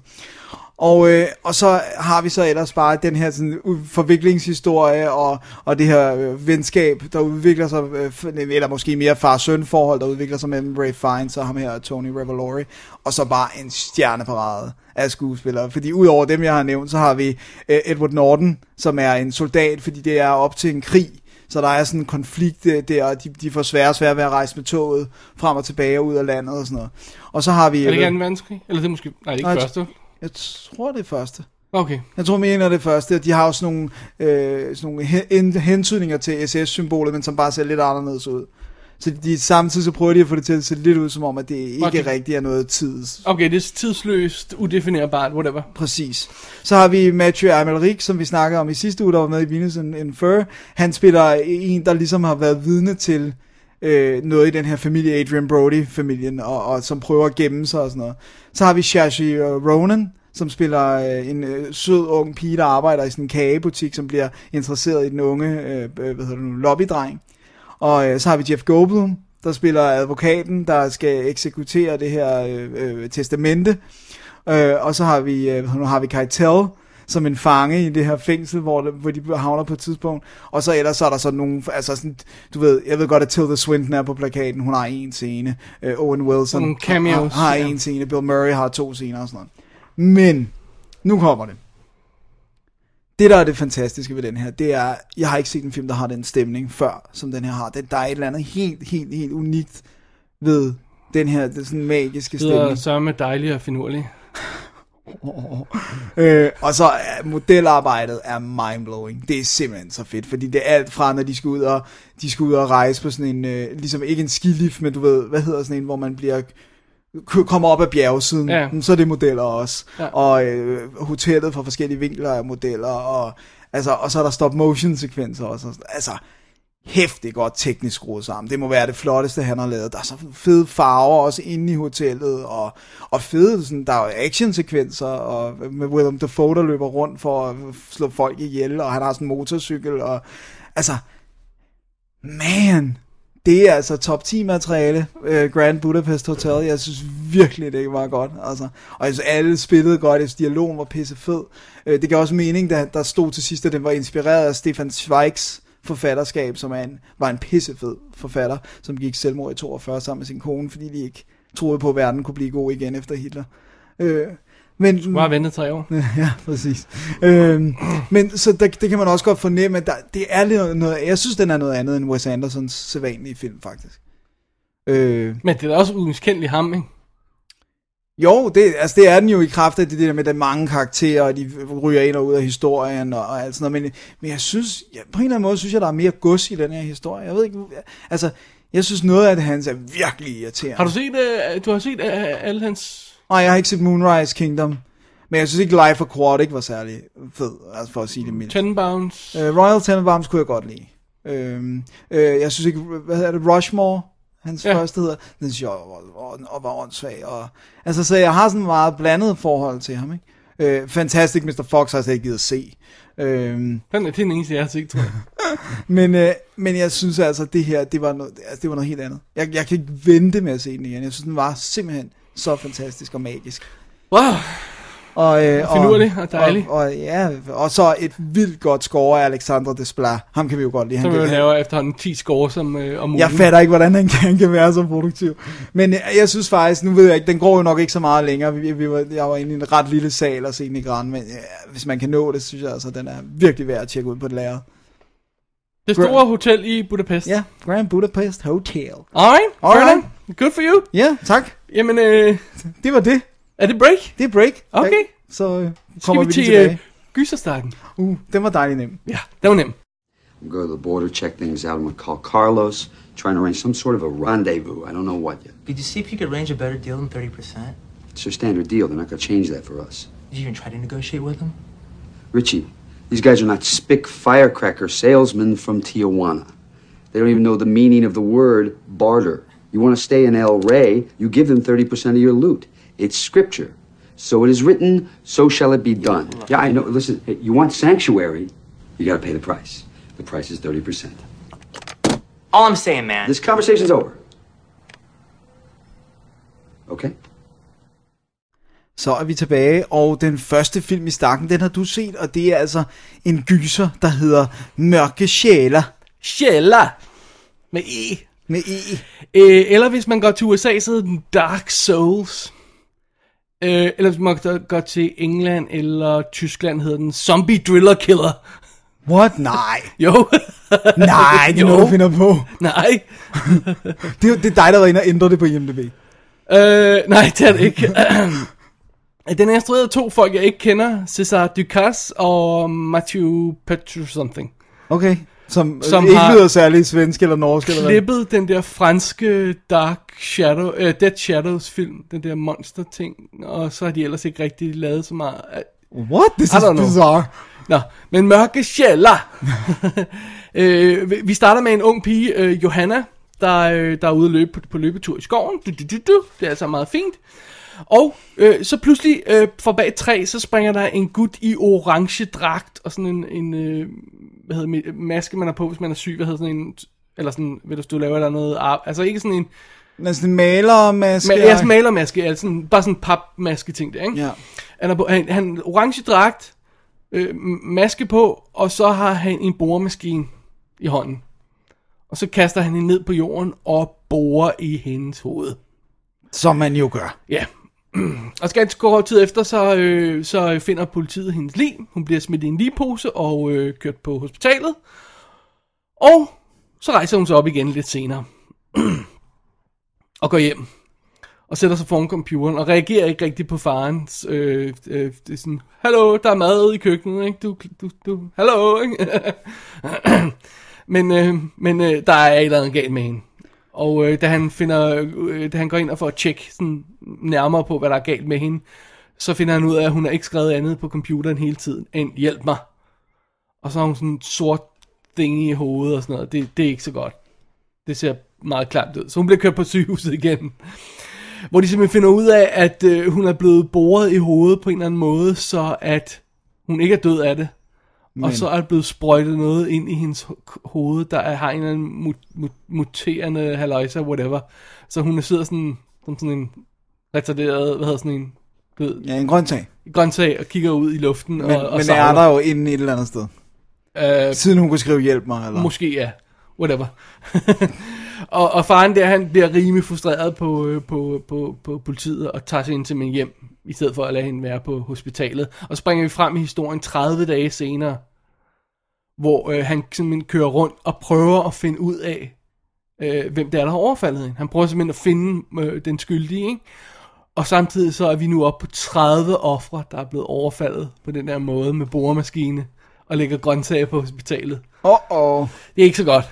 Og, øh, og så har vi så ellers bare den her sådan, forviklingshistorie og, og det her øh, venskab, der udvikler sig, øh, eller måske mere far-søn forhold, der udvikler sig mellem Ray Fiennes og ham her, Tony Revolori, og så bare en stjerneparade af skuespillere. Fordi udover dem, jeg har nævnt, så har vi øh, Edward Norton, som er en soldat, fordi det er op til en krig, så der er sådan en konflikt øh, der, og de, de får svære og svære ved at rejse med toget frem og tilbage ud af landet og sådan noget. Og så har vi... Er det ikke 2. verdenskrig? Eller det er måske... Nej, det er Nej, ikke jeg- første. Jeg tror, det er første. Okay. Jeg tror, mener det første, de har også nogle, øh, sådan nogle hen, hentydninger til SS-symbolet, men som bare ser lidt anderledes ud. Så de, samtidig så prøver de at få det til at se lidt ud som om, at det ikke Okay. okay. rigtig er noget tids. Okay, det er tidsløst, udefinerbart, whatever. Præcis. Så har vi Mathieu Amalric, som vi snakkede om i sidste uge, der var med i Venus in Fur. Han spiller en, der ligesom har været vidne til øh, noget i den her familie, Adrian Brody-familien, og, og som prøver at gemme sig og sådan noget. Så har vi Shashi øh, Ronan, som spiller øh, en øh, sød ung pige, der arbejder i sådan en kagebutik, som bliver interesseret i den unge øh, hvad hedder det nu, lobbydreng. Og øh, så har vi Jeff Goldblum, der spiller advokaten, der skal eksekutere det her øh, øh, testamente. Øh, og så har vi, øh, nu har vi Keitel, som en fange i det her fængsel, hvor, det, hvor de havner på et tidspunkt. Og så ellers så er der sådan nogle, altså sådan, du ved, jeg ved godt, at Tilda Swinton er på plakaten, hun har en scene. Øh, Owen Wilson Nogle cameos, har, har ja. en scene, Bill Murray har to scener og sådan noget. Men, nu kommer det. Det, der er det fantastiske ved den her, det er, jeg har ikke set en film, der har den stemning før, som den her har. Det, der er et eller andet helt, helt, helt unikt ved den her det er sådan magiske Det lyder stemning. sørme dejligt og finurligt. Øh, og så er modelarbejdet er mindblowing. Det er simpelthen så fedt, fordi det er alt fra, når de skal ud og, de skal ud og rejse på sådan en, øh, ligesom ikke en skilift, men du ved, hvad hedder sådan en, hvor man bliver kommer op ad bjergsiden, Ja. ja. så er det modeller også. Ja. Ja. Og øh, hotellet fra forskellige vinkler er modeller, og, altså, og så er der stop motion sekvenser også. Altså, hæftigt godt teknisk skruet sammen. Det må være det flotteste, han har lavet. Der er så fede farver også inde i hotellet, og, og fede, sådan, der er jo actionsekvenser, og med Willem Dafoe, der løber rundt for at slå folk ihjel, og han har sådan en motorcykel, og altså, man, det er altså top 10 materiale, uh, Grand Budapest Hotel. Jeg synes virkelig, det var godt. Altså. Og jeg synes, alle spillede godt. Jeg synes, dialogen var pisse fed. Uh, øh, det gav også mening, da der stod til sidst, at den var inspireret af Stefan Zweigs forfatterskab, som er en, var en pissefed forfatter, som gik selvmord i 42 sammen med sin kone, fordi de ikke troede på, at verden kunne blive god igen efter Hitler. Uh, men, Du har ventet tre år. Ja, præcis. Øhm, men så der, det kan man også godt fornemme, at der, det er lidt noget, jeg synes, den er noget andet end Wes Andersons sædvanlige film, faktisk. Øh, Men det er da også umiskendelig ham, ikke? Jo, det, altså det er den jo i kraft af det der med, at mange karakterer, og de ryger ind og ud af historien og, og alt sådan noget, men, men jeg synes, ja, på en eller anden måde synes jeg, der er mere gods i den her historie. Jeg ved ikke, altså, jeg synes noget af det hans er virkelig irriterende. Har du set, uh, du har set uh, alle hans... Nej, jeg har ikke set Moonrise Kingdom, men jeg synes ikke Life Aquatic var særlig fed, altså for at sige det mildt. Tenenbaums... Uh, Royal Tenenbaums kunne jeg godt lide. Øhm, øh, jeg synes ikke, hvad hedder det, Rushmore, hans Ja. første hedder, den synes jeg var, var, var åndssvag. Og, altså, så jeg har sådan et meget blandet forhold til ham, ikke? Øh, Fantastic Mr. Fox har jeg slet ikke givet at se. Øhm, Den er den eneste, jeg har set, tror jeg. men, øh, men jeg synes altså, det her, det var noget, altså, det var noget helt andet. Jeg, jeg kan ikke vente med at se den igen. Jeg synes, den var simpelthen så fantastisk og magisk. Wow, Og, øh, Og finurlig og dejlig. Og, og, ja, og så et vildt godt score af Alexandre Desplat. Ham kan vi jo godt lide. så Han vil kan, jeg lave efterhånden 10 score som, øh, om ugen. jeg fatter ikke, hvordan han kan, han kan være så produktiv. Men jeg, jeg synes faktisk, nu ved jeg ikke, den går jo nok ikke så meget længere. Vi, vi var, jeg var inde i en ret lille sal og se den i Gran, men ja, hvis man kan nå det, synes jeg altså, den er virkelig værd at tjekke ud på det lærred. Det store hotel i Budapest. Ja, Grand Budapest Hotel. Alright, Alright. Good for you. Ja, tak. Jamen, øh, Det var det. Er det break? Det er break. Okay. Så øh, Skal kommer vi vi, til lige tilbage. gyserstarten? Uh, den var dejlig nem. Ja, det var nemt. Go to the border, check things out. I'm gonna call Carlos, trying to arrange some sort of a rendezvous. I don't know what yet. Could you see if you could arrange a better deal than 30%? It's their standard deal. They're not gonna change that for us. Did you even try to negotiate with them? Richie, these guys are not spick firecracker salesmen from Tijuana. They don't even know the meaning of the word barter. You want to stay in El Rey, you give them 30% of your loot. It's scripture. So it is written, so shall it be done. Yeah, I know. Listen, hey, you want sanctuary, you gotta pay the price. The price is 30%. All I'm saying, man. This conversation's over. Okay? Så er vi tilbage, og den første film i stakken, den har du set, og det er altså en gyser, der hedder Mørke Sjæler. Sjæller. Med E. Med E. Øh, eller hvis man går til USA, så hedder den Dark Souls. Øh, eller hvis man går- til England eller Tyskland, hedder den Zombie Driller Killer. What? Nej. Jo. Nej, det er Jo. noget, du finder på. Nej. Det, er det er dig, der var inde og ændre det på IMDb. Øh, nej, det er det ikke. Den er instrueret af to folk, jeg ikke kender. César Ducasse og Matthew Petru something. Okay. Som, Som som ikke lyder særlig svensk eller norsk eller. Klippet den der franske Dark Shadow, uh, Dead Shadows film, den der monster ting, og så har de ellers ikke rigtig lavet så meget. What? This I is bizarre. Nå, men mørke sjæller. øh, vi- vi starter med en ung pige, øh, Johanna, der, øh, der er ude at løbe på, på løbetur i skoven. Du, du, du, du. Det er altså meget fint. Og øh, så pludselig øh, fra bag et træ, så springer der en gut i orange dragt og sådan en, en øh, hvad hedder maske, man har på, hvis man er syg. Hvad hedder sådan en, eller sådan, hvis du laver der noget, altså ikke sådan en, Men sådan en malermaske. ma- ja, sådan en malermaske, altså sådan, bare sådan en papmaske ting der, ikke? Ja. Han har på, han, han orange dragt, øh, maske på, og så har han en boremaskine i hånden. Og så kaster han hende ned på jorden og borer i hendes hoved. Som man jo gør. Ja. Og ganske kort tid efter, så, øh, så finder politiet hendes lig. Hun bliver smidt i en ligepose og øh, kørt på hospitalet. Og så rejser hun sig op igen lidt senere. og går hjem. Og sætter sig foran computeren og reagerer ikke rigtigt på farens. Øh, øh, det er sådan, hallo, der er mad i køkkenet, ikke? Du, du, du, hallo, ikke? men øh, men øh, der er et eller andet galt med hende. Og øh, da han finder, øh, da han går ind og får at tjekke sådan nærmere på, hvad der er galt med hende, så finder han ud af, at hun har ikke skrevet andet på computeren hele tiden, end hjælp mig. Og så har hun sådan en sort ting i hovedet og sådan noget. Det, det er ikke så godt. Det ser meget klart ud. Så hun bliver kørt på sygehuset igen. Hvor de simpelthen finder ud af, at øh, hun er blevet boret i hovedet på en eller anden måde, så at hun ikke er død af det. Men. Og så er der blevet sprøjtet noget ind i hendes ho- hoved, der er, har en eller anden mut, mut, muterende haløjse, whatever. Så hun sidder sådan, som sådan en retarderet, hvad hedder sådan en, ved, Ja, en grøntsag. grøntsag og kigger ud i luften. Men, og, og men er der jo inde et eller andet sted? Øh, Siden hun kunne skrive hjælp mig, eller? Måske ja. Whatever. og, og faren der, han bliver rimelig frustreret på, øh, på, på, på politiet og tager sig ind til min hjem, i stedet for at lade hende være på hospitalet. Og så springer vi frem i historien 30 dage senere, hvor øh, han simpelthen kører rundt og prøver at finde ud af, øh, hvem det er, der har overfaldet hende. Han prøver simpelthen at finde øh, den skyldige, ikke? Og samtidig så er vi nu oppe på 30 ofre, der er blevet overfaldet på den der måde med boremaskine og lægger grøntsager på hospitalet. Åh, åh. Det er ikke så godt.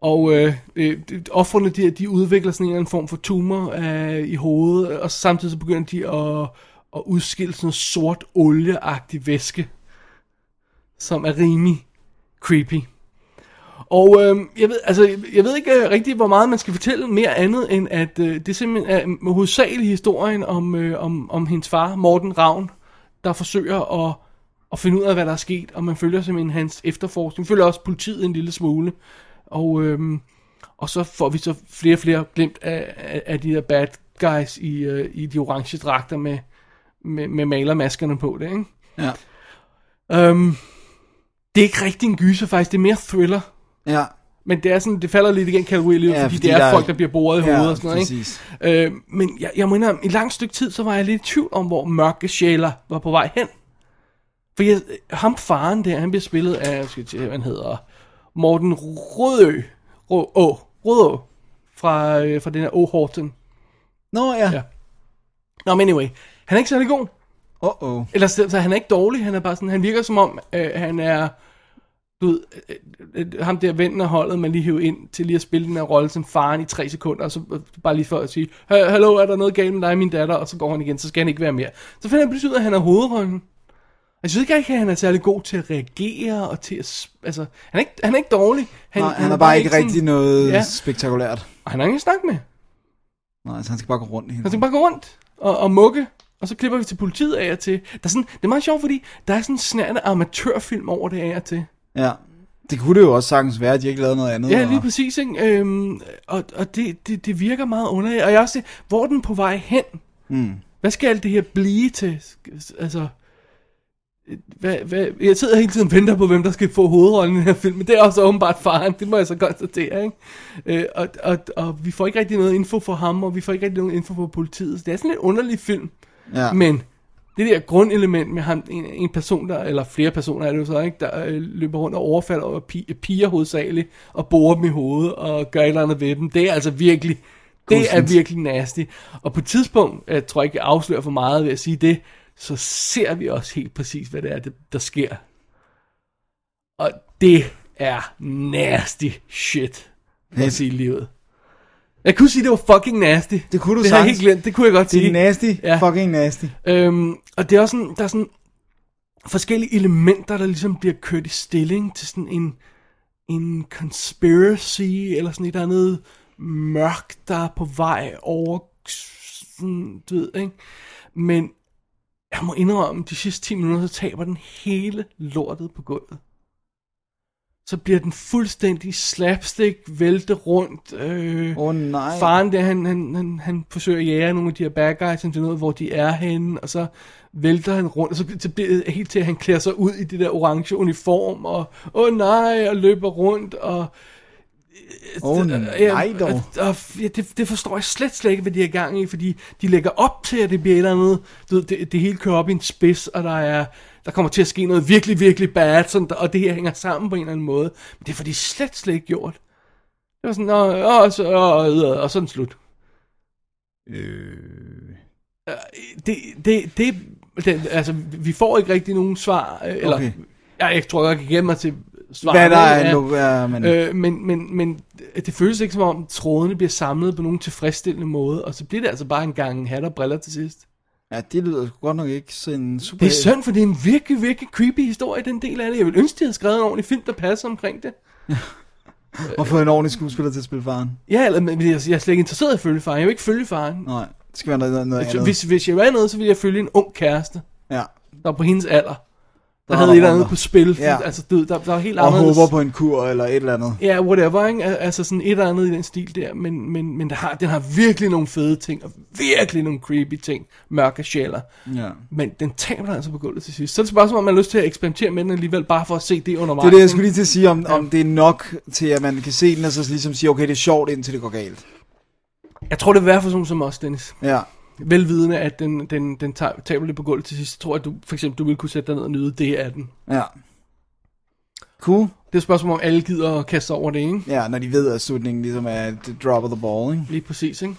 Og øh, øh, offrene, de, de udvikler sådan en eller anden form for tumor øh, i hovedet, og samtidig så begynder de at, at udskille sådan noget sort olieagtig væske, som er rimelig creepy. Og øh, jeg, ved, altså, jeg ved ikke øh, rigtig, hvor meget man skal fortælle mere andet, end at øh, det simpelthen er hovedsageligt historien om, øh, om, om hendes far, Morten Ravn, der forsøger at, at finde ud af, hvad der er sket, og man følger simpelthen hans efterforskning. Følger også politiet en lille smule, og, øhm, og så får vi så flere og flere glemt af, af, af de der bad guys i, øh, i de orange dragter med, med, med malermaskerne på det, ikke? Ja. Øhm, det er ikke rigtig en gyser faktisk, det er mere thriller. Ja. Men det er sådan, det falder lidt igen kategori, ja, fordi, fordi det er der er- folk, der bliver boret i Ja, hovedet og sådan noget, præcis. ikke? Øh, men jeg, jeg indrømme, i et langt stykke tid, så var jeg lidt i tvivl om, hvor mørke sjæler var på vej hen. For jeg, ham faren der, han bliver spillet af, jeg skal se, hvad han hedder, Morten Rødø, Rø, Å, Rødå, fra, øh, fra den her O. Horton. Nå, ja. Ja. Nå, men anyway, han er ikke særlig god. Åh. Eller så, så han er ikke dårlig, han er bare sådan, han virker som om, øh, han er, du ved, øh, øh, ham der vennen af holdet, man lige hæver ind til lige at spille den her rolle som faren i tre sekunder, og så øh, bare lige for at sige, "Ha- hallo, er der noget galt med dig min datter, og så går han igen, så skal han ikke være mere. Så finder han pludselig ud af, at han er hovedrollen. Jeg synes ikke, at han er særlig god til at reagere, og til at, altså, han er ikke, han er ikke dårlig. Han, Nej, han er bare ikke rigtig sådan- noget Ja. spektakulært. Og han har ingen snak med. Nej, så han skal bare gå rundt Han skal bare gå rundt og, og mukke, Og så klipper vi til politiet af og til. Der er sådan, det er meget sjovt, fordi der er sådan en snærende amatørfilm over det af og til. Ja. Det kunne det jo også sagtens være, at de ikke lavede noget andet. Ja, lige og- præcis, ikke? Øhm, og og det, det, det virker meget underligt. Og jeg også hvor er den på vej hen? Mm. Hvad skal alt det her blive til? Altså, hvad, hvad, jeg sidder hele tiden og venter på, hvem der skal få hovedrollen i den her film, men det er også åbenbart faren, det må jeg så konstatere, ikke? Øh, og, og, og vi får ikke rigtig noget info for ham, og vi får ikke rigtig noget info for politiet, så det er sådan en lidt underlig film. Ja. Men det der grundelement med ham, en, en person, der, eller flere personer er det jo så, ikke, der øh, løber rundt og overfalder over pi, piger hovedsageligt, og borer dem i hovedet, og gør et eller andet ved dem, det er altså virkelig, det er Kustent. virkelig nasty. Og på et tidspunkt, jeg tror ikke, jeg afslører for meget ved at sige det, så ser vi også helt præcis, hvad det er, der sker. Og det er nasty shit, for at sige livet. Jeg kunne sige, det var fucking nasty. Det kunne du det har jeg sagtens. helt glemt. Det kunne jeg godt Det sige. er nasty, Ja. fucking nasty. Øhm, og det er også sådan, der er sådan forskellige elementer, der ligesom bliver kørt i stilling til sådan en, en conspiracy, eller sådan et eller andet mørk, der er på vej over, sådan, du ved, ikke? Men jeg må indrømme, de sidste 10 minutter, så taber den hele lortet på gulvet. Så bliver den fuldstændig slapstick, vælte rundt. Øh, oh, nej. Faren der, han, han, han, han forsøger at jage nogle af de her bad guys, han finder ud af, hvor de er henne, og så vælter han rundt, og så, så bliver det helt til, at han klæder sig ud i det der orange uniform, og åh oh, nej, og løber rundt, og... Åh oh, nej dog. Og, og, ja, det, det forstår jeg slet, slet ikke, hvad de er gang i, fordi de lægger op til, at det bliver et eller andet, du ved, det, det hele kører op i en spids, og der er, der kommer til at ske noget virkelig, virkelig bad, sådan, og det her hænger sammen på en eller anden måde. Men det er fordi slet, slet ikke gjort. Det var sådan, og, og, så, og, og, og sådan slut. Øh. Det, det, det, det, altså, vi får ikke rigtig nogen svar, øh, eller, Okay. jeg, jeg tror, jeg kan gemme mig til svar. Hvad der er nu, ja, men- øh, men, men, men det føles ikke som om trådene bliver samlet på nogen tilfredsstillende måde, og så bliver det altså bare en gang hat og briller til sidst. Ja, det lyder godt nok ikke sådan super... Det er synd, for det er en virkelig, virkelig creepy historie, den del af det. Jeg vil ønske, de havde skrevet en ordentlig film, der passer omkring det. Og få en ordentlig skuespiller til at spille faren. Ja, eller, men jeg, jeg er slet ikke interesseret i at følge faren. Jeg vil ikke følge faren. Nej, det skal være noget, noget andet. hvis, hvis jeg var noget, så ville jeg følge en ung kæreste, Ja. der var på hendes alder. Der Der havde et eller andet på spil. Ja. Altså, du, der, der var helt Og anderledes. håber på en kur eller et eller andet. Ja, whatever, ikke? Al- Altså sådan et eller andet i den stil der, men, men, men der har, den har virkelig nogle fede ting, og virkelig nogle creepy ting, mørke sjæler. Ja. Men den taber altså på gulvet til sidst. Så er det spørgsmål, om man har lyst til at eksperimentere med den alligevel, bare for at se det undervejs. Det er det, jeg skulle lige til at sige, om, om det er nok til, at man kan se den, og så ligesom sige, okay, det er sjovt, indtil det går galt. Jeg tror, det vil være for sådan som os, Dennis. Ja. Velvidende, at den, den, den taber, lidt på gulvet til sidst, så tror jeg, at du for eksempel du vil kunne sætte dig ned og nyde det af den. Ja. Cool. Det er et spørgsmål, om alle gider at kaste over det, ikke? Ja, når de ved, at slutningen ligesom er drop of the ball, ikke? Lige præcis, ikke?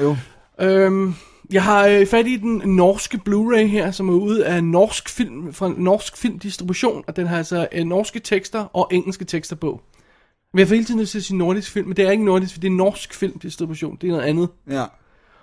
Jo. Øhm, jeg har øh, fat i den norske Blu-ray her, som er ude af norsk film, fra norsk filmdistribution, og den har altså øh, norske tekster og engelske tekster på. Men jeg får hele tiden lyst til at sige nordisk film, men det er ikke nordisk, for det er norsk filmdistribution, det er noget andet. Ja.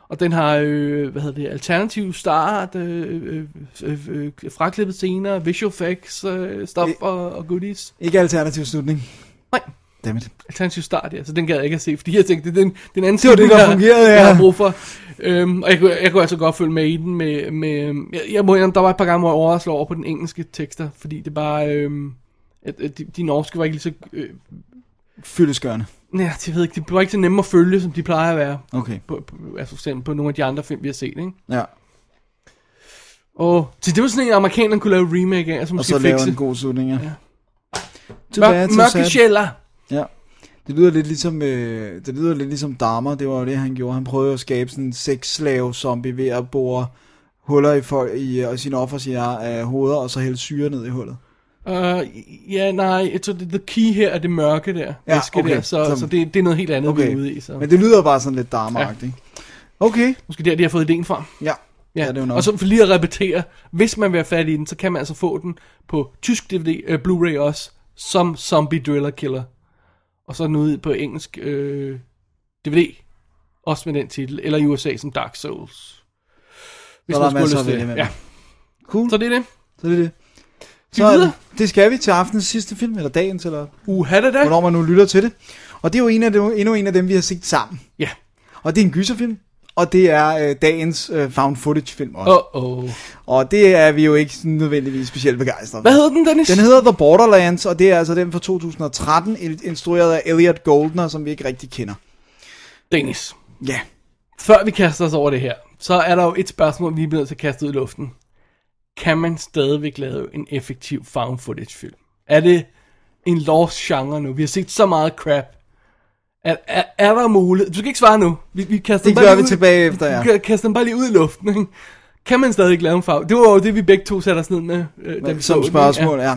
Og den har, øh, hvad hedder det, alternativ start, øh, øh, øh, øh, fraklippet scener, visual effects, øh, stuff og, og goodies. Ikke alternativ slutning. Nej. Dammit. Alternativ start, ja, så den gad jeg ikke at se, fordi jeg tænkte, det er den, den anden Det var det, der jeg- fungerede, ja. jeg har brug for. Øhm, og jeg, kunne- jeg kunne altså godt følge med i den med, med jeg, jeg må indrømme, der var et par gange, hvor jeg overraskede over på den engelske tekster, fordi det bare, øhm, at, at de, de norske var ikke lige så, øh, Fyldeskørende. nej, jeg ved ikke, de var ikke så nemme at følge, som de plejer at være. Okay. På, på, altså for eksempel på nogle af de andre film, vi har set, ikke? Ja. Og så det var sådan en, amerikanerne kunne lave remake af, altså Og måske så lave fikse. en god slutning, ja. Ja. Too Mør- bad, so mørke. Ja. Det lyder lidt ligesom, øh, det lyder lidt ligesom Dahmer, det var jo det, han gjorde. Han prøvede at skabe sådan en sexslave zombie ved at bore huller i, folk, i øh, sine offer sine øh, hoveder, og så hælde syre ned i hullet. Uh, ja, nej, det, the key her er det mørke der. Ja, væske okay. Der, så, så, Så- det, det er noget helt andet, okay. vi er ude i. Så. Men det lyder bare sådan lidt Dahmer-agtigt. Okay. Måske der, de har fået ideen fra. Ja. Ja, Ja, det er jo nok. og så for lige at repetere, hvis man vil have fat i den, så kan man altså få den på tysk DVD, øh, Blu-ray også, som Zombie Driller Killer. Og så er den ude på engelsk øh, DVD, også med den titel, eller i USA som Dark Souls. Hvis Så er der skulle masser vælge det. Ja, Cool. så det er det. Så det er det. Så det, det skal vi til aftens sidste film, eller dagens, eller Uha da da. hvornår man nu lytter til det. Og det er jo en af dem, endnu en af dem, vi har set sammen. Ja. Og det er en gyserfilm. og det er øh, dagens øh, found footage film også. Åh, åh. Og det er vi jo ikke sådan nødvendigvis specielt begejstrede Hvad hedder den, Dennis? Den hedder The Borderlands, og det er altså den fra 2013, il- instrueret af Elliot Goldner, som vi ikke rigtig kender. Dennis. Ja, Før vi kaster os over det her, så er der jo et spørgsmål, vi er nødt til at kaste ud i luften. Kan man stadigvæk lave en effektiv found footage film? Er det en lost genre nu? Vi har set så meget crap. Er, er, er der mulighed? Du skal ikke svare nu. Vi, vi kaster Det gør vi ud- tilbage efter, ja. Vi kan- kaster den bare lige ud i luften, ikke? Kan man stadig lave en found? Det var jo det, vi begge to satte os ned med. Øh, da vi så som den, spørgsmål, ja.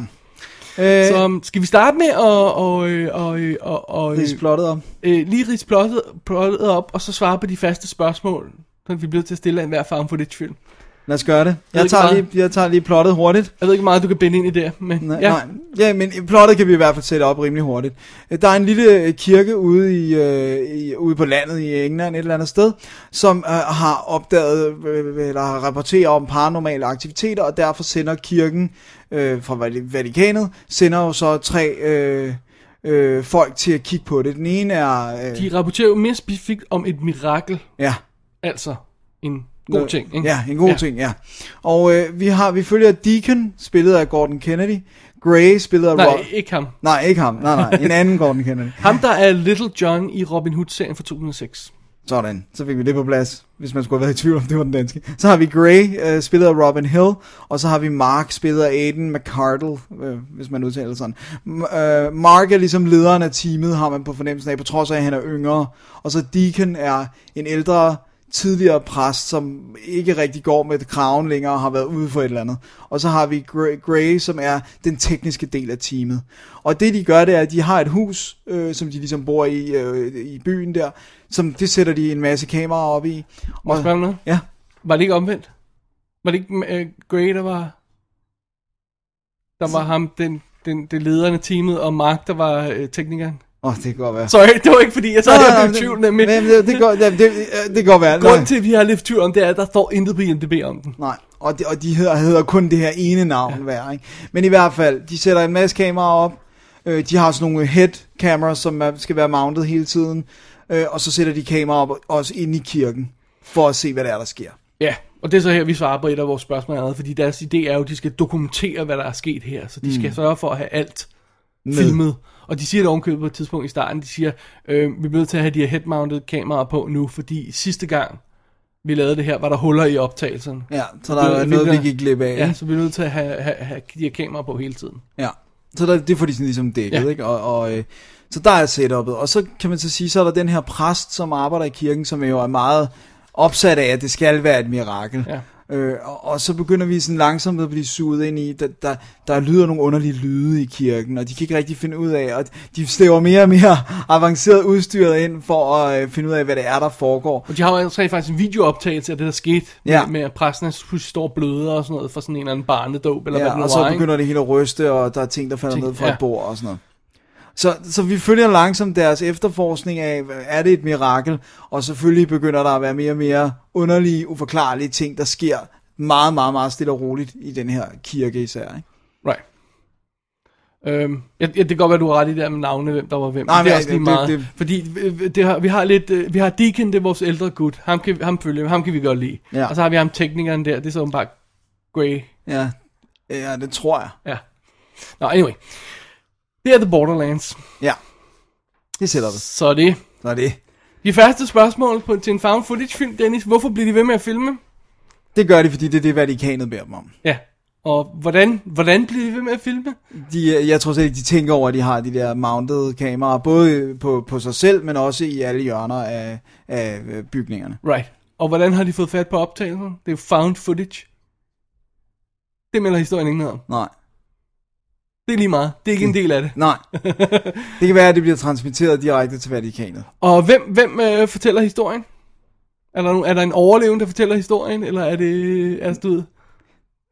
Ja. Øh, Så um, skal vi starte med at og, og, og, og, og, Ridse plottet op. øh, lige ridse plottet, plottet op, og så svare på de faste spørgsmål, så vi bliver til at stille af enhver farm footage film. Lad os gøre det. Jeg ikke tager, lige, jeg tager lige plottet hurtigt. Jeg ved ikke meget, du kan binde ind i det, men Nej, ja. nej. ja, men plottet kan vi i hvert fald sætte op rimelig hurtigt. Der er en lille øh, kirke ude, i, øh, i, ude på landet i England et eller andet sted, som øh, har opdaget, øh, eller har rapporteret om paranormale aktiviteter, og derfor sender kirken øh, fra Vati- Vatikanet, sender jo så tre øh, øh, folk til at kigge på det. Den ene er... Øh, De rapporterer jo mere specifikt om et mirakel, ja, altså en god ting. Ikke? Ja, en god ja. ting, ja. Og øh, vi har vi følger Deacon, spillet af Gordon Kennedy. Gray, spillet af Nej, Rob... ikke ham. Nej, ikke ham. Nej, nej. En anden Gordon Kennedy. Ham, der er Little John i Robin Hood-serien fra 2006. Sådan, så fik vi det på plads, hvis man skulle have været i tvivl om, det var den danske. Så har vi Gray, øh, spillet af Robin Hill, og så har vi Mark, spillet af Aiden McCardle, øh, hvis man udtaler sådan. M- øh, Mark er ligesom lederen af teamet, har man på fornemmelsen af, på trods af, at han er yngre. Og så Deacon er en ældre, tidligere præst, som ikke rigtig går med kraven længere og har været ude for et eller andet. Og så har vi Gray, som er den tekniske del af teamet. Og det de gør, det er, at de har et hus, øh, som de ligesom bor i, øh, i byen der, som det sætter de en masse kameraer op i. Må spørge om noget? Ja. Var det ikke omvendt? Var det ikke uh, Gray, der var... Der var ham, den, den, det lederne teamet, og Mark, der var uh, teknikeren? Åh, oh, det kan godt være. Sorry, det var ikke fordi, jeg så Nej, nej, nej, blev i tvivl. nemlig. men det, det, går, det, det, det kan godt være. Grunden Nej. til, at vi har lidt tvivl om det, er, at der står intet på IMDb om den. Nej, og de, og de hedder, hedder kun det her ene navn ja. hver, ikke? Men i hvert fald, de sætter en masse kameraer op. Øh, de har sådan nogle head cameras, som er, skal være mounted hele tiden. Øh, og så sætter de kameraer op også inde i kirken, for at se, hvad der er, der sker. Ja, og det er så her, vi svarer på et af vores spørgsmål fordi deres idé er jo, at de skal dokumentere, hvad der er sket her. Så de mm. skal sørge for at have alt Med. filmet. Og de siger det ovenkøbet på et tidspunkt i starten, de siger, øh, vi bliver nødt til at have de her head-mounted kameraer på nu, fordi sidste gang vi lavede det her, var der huller i optagelserne. Ja, så der er noget, vi gik glip af. Ja, så vi er nødt til at have, have, have de her kameraer på hele tiden. Ja, så der, det får de sådan ligesom dækket, ja. ikke? Og, og, øh, så der er setupet. Og så kan man så sige, så er der den her præst, som arbejder i kirken, som jo er meget opsat af, at det skal være et mirakel. Ja. Øh, og, og så begynder vi sådan langsomt at blive suget ind i, der, der, der lyder nogle underlige lyde i kirken, og de kan ikke rigtig finde ud af, og de slæver mere og mere avanceret udstyret ind for at øh, finde ud af, hvad det er, der foregår. Og de har altså faktisk en videooptagelse af det, der skete Ja. med, med at præsten står bløder og sådan noget for sådan en eller anden barnedåb, eller hvad Ja, det nu og så var, ikke? begynder det hele at ryste, og der er ting, der falder Ting, ned fra ja. et bord og sådan noget. Så, så vi følger langsomt deres efterforskning af, er det et mirakel? Og selvfølgelig begynder der at være mere og mere underlige, uforklarlige ting, der sker meget, meget, meget stille og roligt i den her kirke især. Ikke? Right. Øhm, ja, det kan godt være, du har ret i det der med navnene, hvem der var hvem. Nej, det er også lige det- meget. det- det- Fordi øh, det har, vi har lidt, øh, vi har Deacon, det er vores ældre gut. Ham kan, ham følger, ham kan vi godt lide. Ja. Og så har vi ham teknikeren der, det er så bare Grey. Ja, ja, det tror jeg. Ja. Nå, anyway. Det er The Borderlands. Ja, det sætter det. Så er det. Så er det. De første spørgsmål på, til en found footage film, Dennis. Hvorfor bliver de ved med at filme? Det gør de, fordi det er det, Vatikanet beder dem om. Ja. Og hvordan, hvordan bliver de ved med at filme? De, jeg tror slet ikke, de tænker over, at de har de der mounted kameraer, både på, på sig selv, men også i alle hjørner af, af øh, bygningerne. Right. Og hvordan har de fået fat på optagelsen? Det er found footage. Det melder historien ikke noget om. Nej. Det er lige meget. Det er ikke en del af det. Nej. Det kan være, at det bliver transmitteret direkte til Vatikanet. Og hvem, hvem øh, fortæller historien? Er der, er der en overlevende, der fortæller historien? Eller er det... Altså, du ved,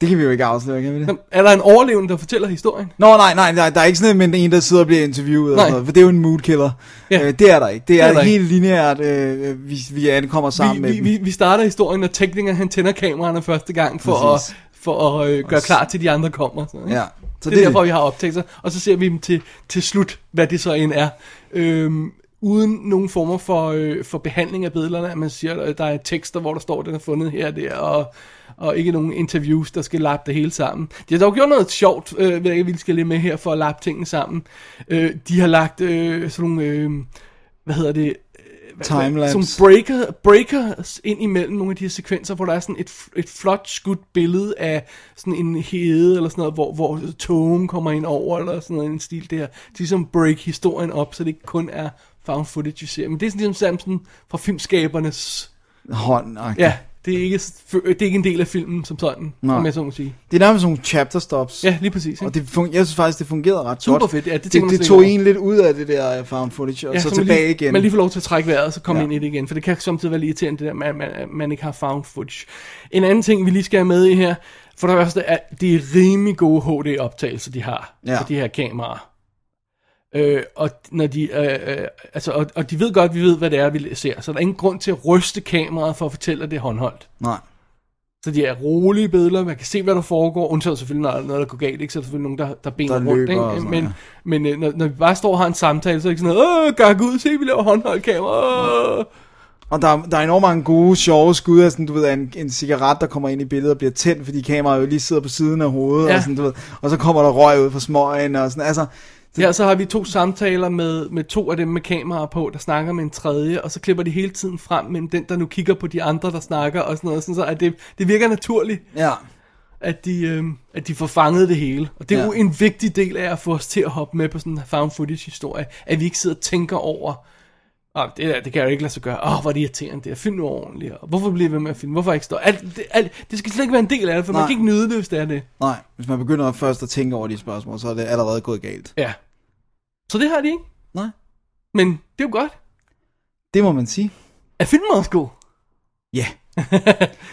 Det kan vi jo ikke afsløre, kan vi det? er der en overlevende, der fortæller historien? Nå, nej, nej, nej, der er ikke sådan med en, der sidder og bliver interviewet, Nej. noget, for det er jo en mood killer. Ja. Øh, det er der ikke. Det er, Det er der helt lineært, øh, vi, vi ankommer sammen Vi, med vi, dem. vi, vi starter historien, når teknikeren han tænder kameraerne første gang, for Præcis. at, for at øh, gøre klar til de andre kommer. Så, ikke? Ja. Så det er derfor, vi har optagelser. Og så ser vi dem til, til slut, hvad det så end er. Øhm, uden nogen former for, øh, for behandling af billederne, at man siger, at der er tekster, hvor der står, at den er fundet her og der, og, og ikke nogen interviews, der skal lappe det hele sammen. De har dog gjort noget sjovt, øh, ved jeg ikke, vi skal lidt med her, for at lappe tingene sammen. Øh, de har lagt øh, sådan nogle, øh, hvad hedder det, Timelapse. som breaker, breakers ind imellem nogle af de her sekvenser, hvor der er sådan et, et flot skudt billede af sådan en hede, eller sådan noget, hvor, hvor togen kommer ind over, eller sådan noget, en stil der. De ligesom break historien op, så det ikke kun er found footage, vi ser. Men det er sådan ligesom sådan fra filmskabernes... Hånd. Ja, det er, ikke, det er ikke en del af filmen som sådan, Nej. om jeg så må sige. Det er nærmest nogle chapter stops. Ja, lige præcis. Og Ikke? det fun- jeg synes faktisk, det fungerede ret Super godt. fedt, ja, det det, det, tog en lidt ud af det der found footage, og Ja, så så tilbage lige, igen. Man lige får lov til at trække vejret, og så komme Ja. ind i det igen. For det kan samtidig være lidt irriterende, det der, man, man, man ikke har found footage. En anden ting, vi lige skal have med i her, for det første, er, det er rimelig gode HD-optagelser, de har Ja. på de her kameraer. Øh, og, når de, øh, øh, altså, og, og de ved godt, vi ved, hvad det er, vi ser. Så der er ingen grund til at ryste kameraet for at fortælle, at det er håndholdt. Nej. Så de er rolige billeder, man kan se, hvad der foregår, undtaget selvfølgelig, når noget, der går galt, ikke? så er der selvfølgelig nogen, der, der bener Der rundt, ikke? sådan men, men øh, når, når vi bare står og har en samtale, så er det ikke sådan noget, åh, gak ud, se, vi laver håndholdt kamera, åh. Og der, er- der er enormt mange gode, sjove skud af sådan, du ved, en, en cigaret, der kommer ind i billedet og bliver tændt, fordi kameraet jo lige sidder på siden af hovedet, Ja. og, sådan, du ved, og så kommer der røg ud fra smøgen, og sådan, altså, Ja, så har vi to samtaler med, med to af dem med kameraer på, der snakker med en tredje, og så klipper de hele tiden frem med den, der nu kigger på de andre, der snakker, og sådan noget, sådan så at det, det virker naturligt, ja, at de, øh, at de får fanget det hele. Og det er Ja. jo en vigtig del af at få os til at hoppe med på sådan en found footage historie, at vi ikke sidder og tænker over, oh, det, der, det kan jeg jo ikke lade sig gøre, åh, oh, hvor er det irriterende, det er, film nu ordentligt, og hvorfor bliver vi ved med at filme, hvorfor ikke stå, alt, det, alt, det skal slet ikke være en del af det, for Nej. Man kan ikke nyde det, hvis det er det. nej, hvis man begynder først at tænke over de spørgsmål, så er det allerede gået galt. Ja. Så det har de ikke, Nej, men det er jo godt. det må man sige. Er filmen også god? Ja.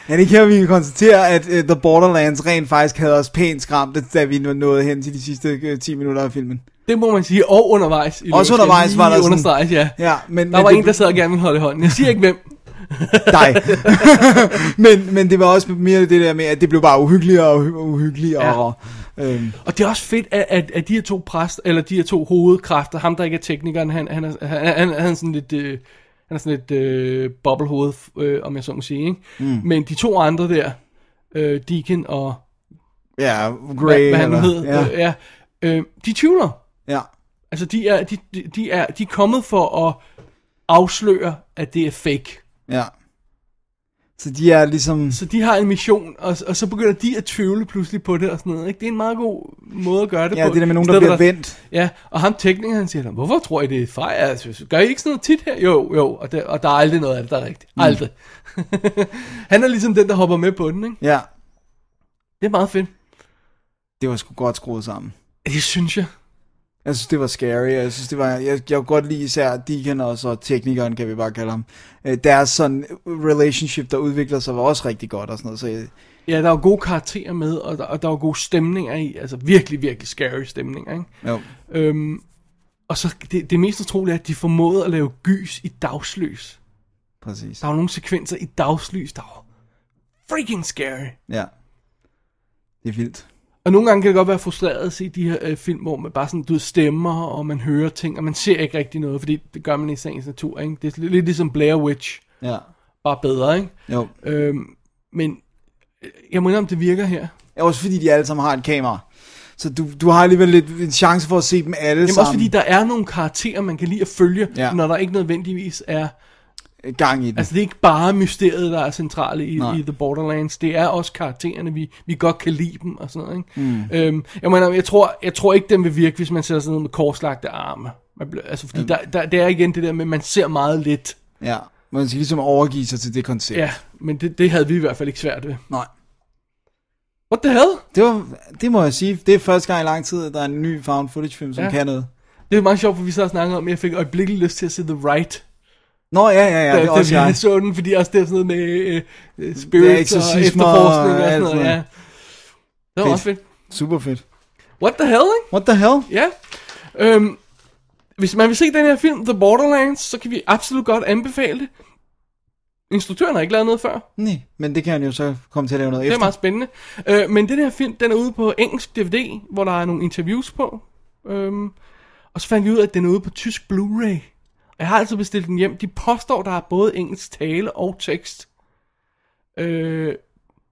ja, det kan vi konstatere, at uh, The Borderlands rent faktisk havde os pænt skræmt, da vi nåede hen til de sidste uh, 10 minutter af filmen. Det må man sige, og undervejs. I Også undervejs var der sådan- understreges, ja. Ja, men, Der men var det, en, der sad og gerne ville holde i hånden. Jeg siger ikke hvem. dig. men, men det var også mere det der med, at det blev bare uhyggeligere og uhy- uhyggeligere. Ja. Og, øhm, Og det er også fedt, at, at, at de her to præst, eller de her to hovedkræfter, ham der ikke er teknikeren, han, han, er, han, han, han er sådan lidt... Øh, han er sådan lidt øh, bobblehoved, øh, om jeg så må sige, ikke? Mm. Men de to andre der, øh, Deacon og ja, hvad, Grey. hvad han nu hed, Ja, øh, ja, øh, de tvivler. Ja. Altså, de er, de, de, de, er, de er kommet for at afsløre, at det er fake. ja. Så de er ligesom... Så de har en mission, og, og så begynder de at tvivle pludselig på det og sådan noget. Ikke? Det er en meget god måde at gøre det Ja, på. det der med nogen, der bliver for, vendt. Ja, og ham teknikeren, han siger, hvorfor tror I det er fejl? Altså, gør I ikke sådan noget tit her? Jo, jo, og, der, og der er aldrig noget af det, der er rigtigt. Aldrig. han er ligesom den, der hopper med på den, ikke? Ja, Det er meget fedt. det var sgu godt skruet sammen. Det synes jeg. Jeg synes, det var scary. Jeg synes, det var... Jeg, jeg kunne godt lide især Deacon og så teknikeren, kan vi bare kalde ham. Øh, Deres sådan relationship, der udvikler sig, var også rigtig godt og sådan noget. Så jeg, Ja, der er jo gode karakterer med, og der, og der er jo gode stemninger i. Altså virkelig, virkelig scary stemninger, ikke? jo. Øhm, og så det, det mest utrolige er, at de formåede at lave gys i dagslys. Præcis. Der var nogle sekvenser i dagslys, der var freaking scary. Ja. Det er vildt. Og nogle gange kan det godt være frustreret at se de her øh, film, hvor man bare sådan, du ved, stemmer, og man hører ting, og man ser ikke rigtig noget, fordi det gør man i sagens natur, ikke? Det er lidt, lidt ligesom Blair Witch, Ja. bare bedre, ikke? Jo. Øhm, men øh, jeg må indrømme, det virker her. Ja, Også fordi de alle sammen har et kamera. Så du, du har alligevel lidt en chance for at se dem alle Jamen sammen. også fordi der er nogle karakterer, man kan lide at følge, ja. når der ikke nødvendigvis er... gang i den. Altså det er ikke bare mysteriet, der er centrale i, Nej. i The Borderlands. Det er også karaktererne, vi, vi godt kan lide dem og sådan noget. Ikke? Mm. Øhm, jeg, mener, jeg, tror, jeg tror ikke, den vil virke, hvis man ser sådan noget med korslagte arme. Man bliver, altså fordi der, der, det er igen det der med, at man ser meget lidt. Ja. Man skal ligesom overgive sig til det koncept. Ja, men det, det havde vi i hvert fald ikke svært ved. Nej. What the hell? Det, var, det må jeg sige. Det er første gang i lang tid, at der er en ny found footage film, som Ja. ja. kan noget. Det er meget sjovt, for vi så har snakket om, at jeg fik øjeblikkeligt lyst til at se The Right. Nå, ja, ja, ja. da, det er da også vi jeg. så den, fordi også det er sådan noget med øh, øh, Det spirits og eksorcismer efterforskning og og sådan noget. Ja. Det var Fedt. også fedt. Super fedt. What the hell, ikke? What the hell? Ja. Øhm, hvis man vil se den her film, The Borderlands, så kan vi absolut godt anbefale det. Instruktøren har ikke lavet noget før. Nej, men det kan han jo så komme til at lave noget Det er efter. meget spændende. Øh, men den her film, den er ude på engelsk DVD, hvor der er nogle interviews på. Øhm, og så fandt vi ud af, at den er ude på tysk Blu-ray. Jeg har altid bestilt den hjem. De påstår, der er både engelsk tale og tekst. Øh,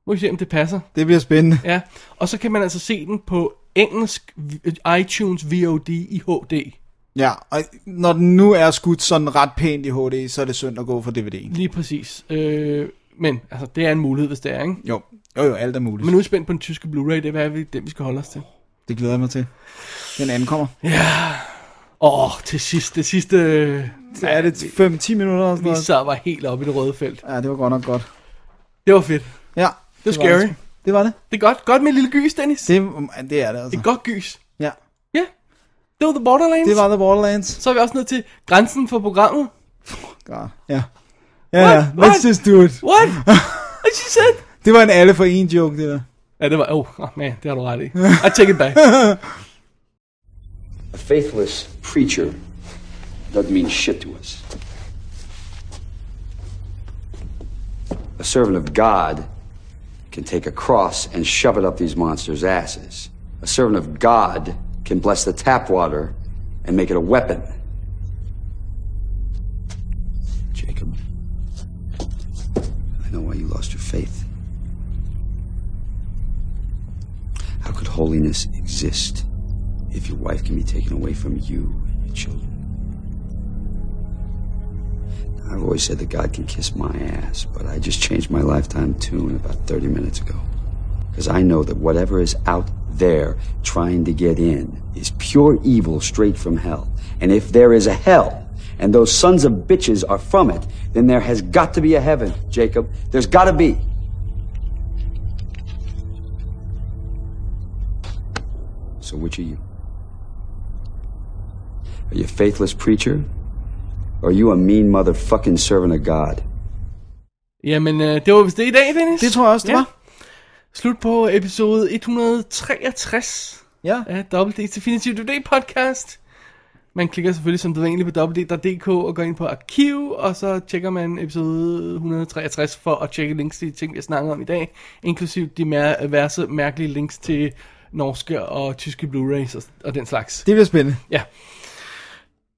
må vi se, om det passer. Det bliver spændende. Ja, og så kan man altså se den på engelsk v- iTunes VOD i HD. Ja, og når den nu er skudt sådan ret pænt i HD, så er det synd at gå for DVD'en. Lige præcis. Øh, men altså, det er en mulighed, hvis det er, ikke? Jo, jo, jo, alt er muligt. Men nu er spændt på den tyske Blu-ray. Det er hvad vi, den, vi skal holde os til. Det glæder jeg mig til. Den anden kommer. Åh, oh, til sidst, det sidste... Er det 5-10 minutter og sådan Vi noget. så var helt oppe i det røde felt. Ja, det var godt nok godt. Det var fedt. Ja, Det var det scary. det. Det var det. Det er godt. Godt med en lille gys, Dennis. Det, Det, det er det altså. et godt gys. Ja, Ja. Det var The Borderlands. det var The Borderlands. Så er vi også ned til grænsen for programmet. God. Ja. Ja, ja. What? Let's What? just do it. What? What she said? Det var en alle for en joke, det der. Ja, det var... Oh, oh man, det har du ret i. I take it back. A faithless preacher doesn't mean shit to us. A servant of God can take a cross and shove it up these monsters' asses. A servant of God can bless the tap water and make it a weapon. Jacob, I know why you lost your faith. How could holiness exist if your wife can be taken away from you and your children? I've always said that God can kiss my ass, but I just changed my lifetime tune about 30 minutes ago. Because I know that whatever is out there trying to get in is pure evil straight from hell. And if there is a hell, and those sons of bitches are from it, then there has got to be a heaven, Jacob. There's got to be. So which are you? Are you a faithless preacher? Or are you a mean motherfucking servant of God? Jamen, øh, det var vist det i dag, Dennis. Det tror jeg også, det var. Slut på episode 163 Ja. af WD's Definitive DVD podcast. Man klikker selvfølgelig som vanligt på www.dk og går ind på arkiv, og så tjekker man episode 163 for at tjekke links til de ting, vi har snakket om i dag, inklusiv de mere værse mærkelige links til norske og tyske Blu-rays og, og den slags. Det bliver spændende. Ja.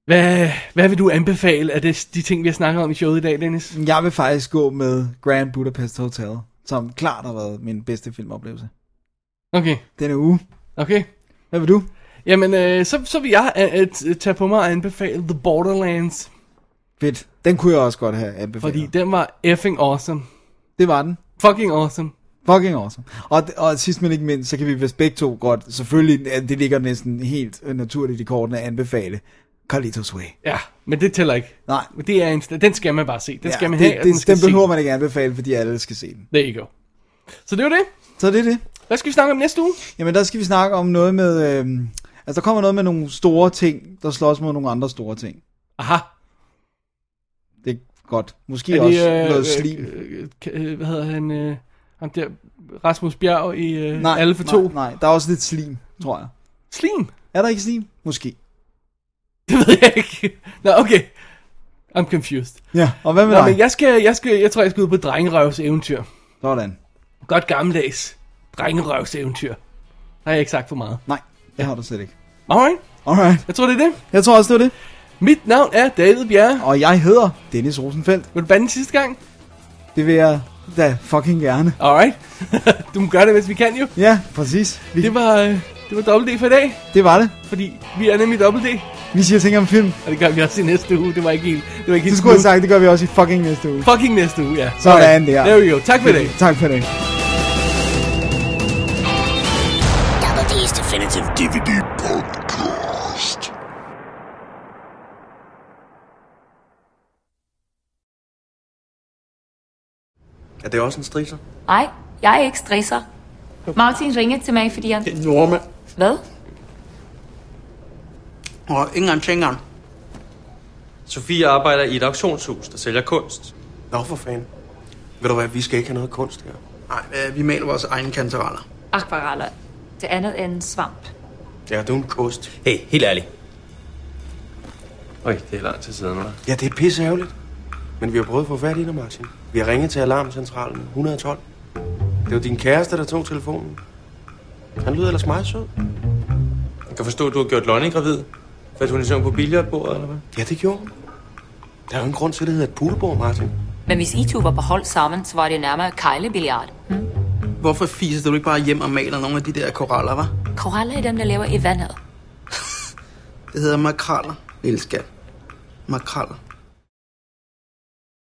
Hvad, hvad vil du anbefale af det, de ting, vi har snakket om i showet i dag, Dennis? Jeg vil faktisk gå med Grand Budapest Hotel, som klart har været min bedste filmoplevelse. Okay, Denne uge. okay. Hvad vil du? Jamen, øh, så, så vil jeg øh, øh, tage på mig og anbefale The Borderlands, Fedt. Den kunne jeg også godt have anbefalet. fordi den var effing awesome. Det var den. Fucking awesome. Fucking awesome. Og, og sidst men ikke mindst, så kan vi vist begge to godt, selvfølgelig, det ligger næsten helt øh, naturligt i kortene at anbefale Carlitos Way. Ja, men det tæller ikke. Nej. Men det er en, den skal man bare se. Den skal man det, have, det, den skal den se. behøver man ikke anbefale, fordi alle skal se den. There you go. Så det var det. Så det er det. Hvad skal vi snakke om næste uge? Jamen der skal vi snakke om noget med, øh, altså der kommer noget med nogle store ting, der slås mod nogle andre store ting. Aha. Det er godt. Måske Er også det, noget slim. Øh, øh, hvad hedder han? Øh, ham der, Rasmus Bjerg i øh, nej, Alle for to. nej, nej, der er også lidt slim, tror jeg. Slim? Er der ikke slim? Måske. Det ved jeg ikke. Nå, okay. I'm confused. Ja, og hvad med Nå, dig? men jeg, skal, jeg, skal, jeg tror, jeg skal ud på drengerøvs eventyr. Sådan. Godt gammeldags. Drengerøvs eventyr. Har jeg ikke sagt for meget. Nej, det har du slet ikke. Alright. Alright. Jeg tror, det er det. Jeg tror også, det var det. Mit navn er David Bjerre. Og jeg hedder Dennis Rosenfeldt. Vil du bande sidste gang? Det vil jeg da fucking gerne. Alright. du må gøre det, hvis vi kan jo. Ja, præcis. Vi, Det var, øh, det var Double D for i dag. det var det. Fordi vi er nemlig Double D. Vi siger ting om film. Og det gør vi også i næste uge. Det var ikke helt, det var ikke Du helt skulle have sagt, det gør vi også i fucking næste uge. Fucking næste uge, ja. Sådan der. There we go. Tak for i dag. Tak for det. Double D's Definitive DVD podcast. Er det også en strisser? Nej, jeg er ikke stresser. Martin ringede til mig, fordi han... Det er en nordmand. Hvad? Og ingen tænker. Sofie arbejder i et auktionshus, der sælger kunst. Nå for fanden. Ved du hvad, vi skal ikke have noget kunst her. Nej, øh, vi maler vores egne kantereller. Akvareller. Det andet er en svamp. Ja, det er en kost. Hey, helt ærligt. Øj, det er lang tid siden, hva'? Ja, det er pisse ærgerligt. Men vi har prøvet at få fat i dig, Martin. Vi har ringet til alarmcentralen 112. Det var din kæreste, der tog telefonen. Han lyder ellers meget sød. Jeg kan forstå, at du har gjort Lonnie gravid. At hun er søvn på billiardbordet, eller hvad? Ja, det gjorde hun. Der er jo en grund til, at det hedder et poolbord, Martin. Men hvis I to var på hold sammen, så var det nærmere kejlebilliard. Hvorfor fiser du ikke bare hjem og maler nogle af de der koraller, var? Koraller er dem, der lever i vandet. Det hedder makraller, lille skat. Makraller.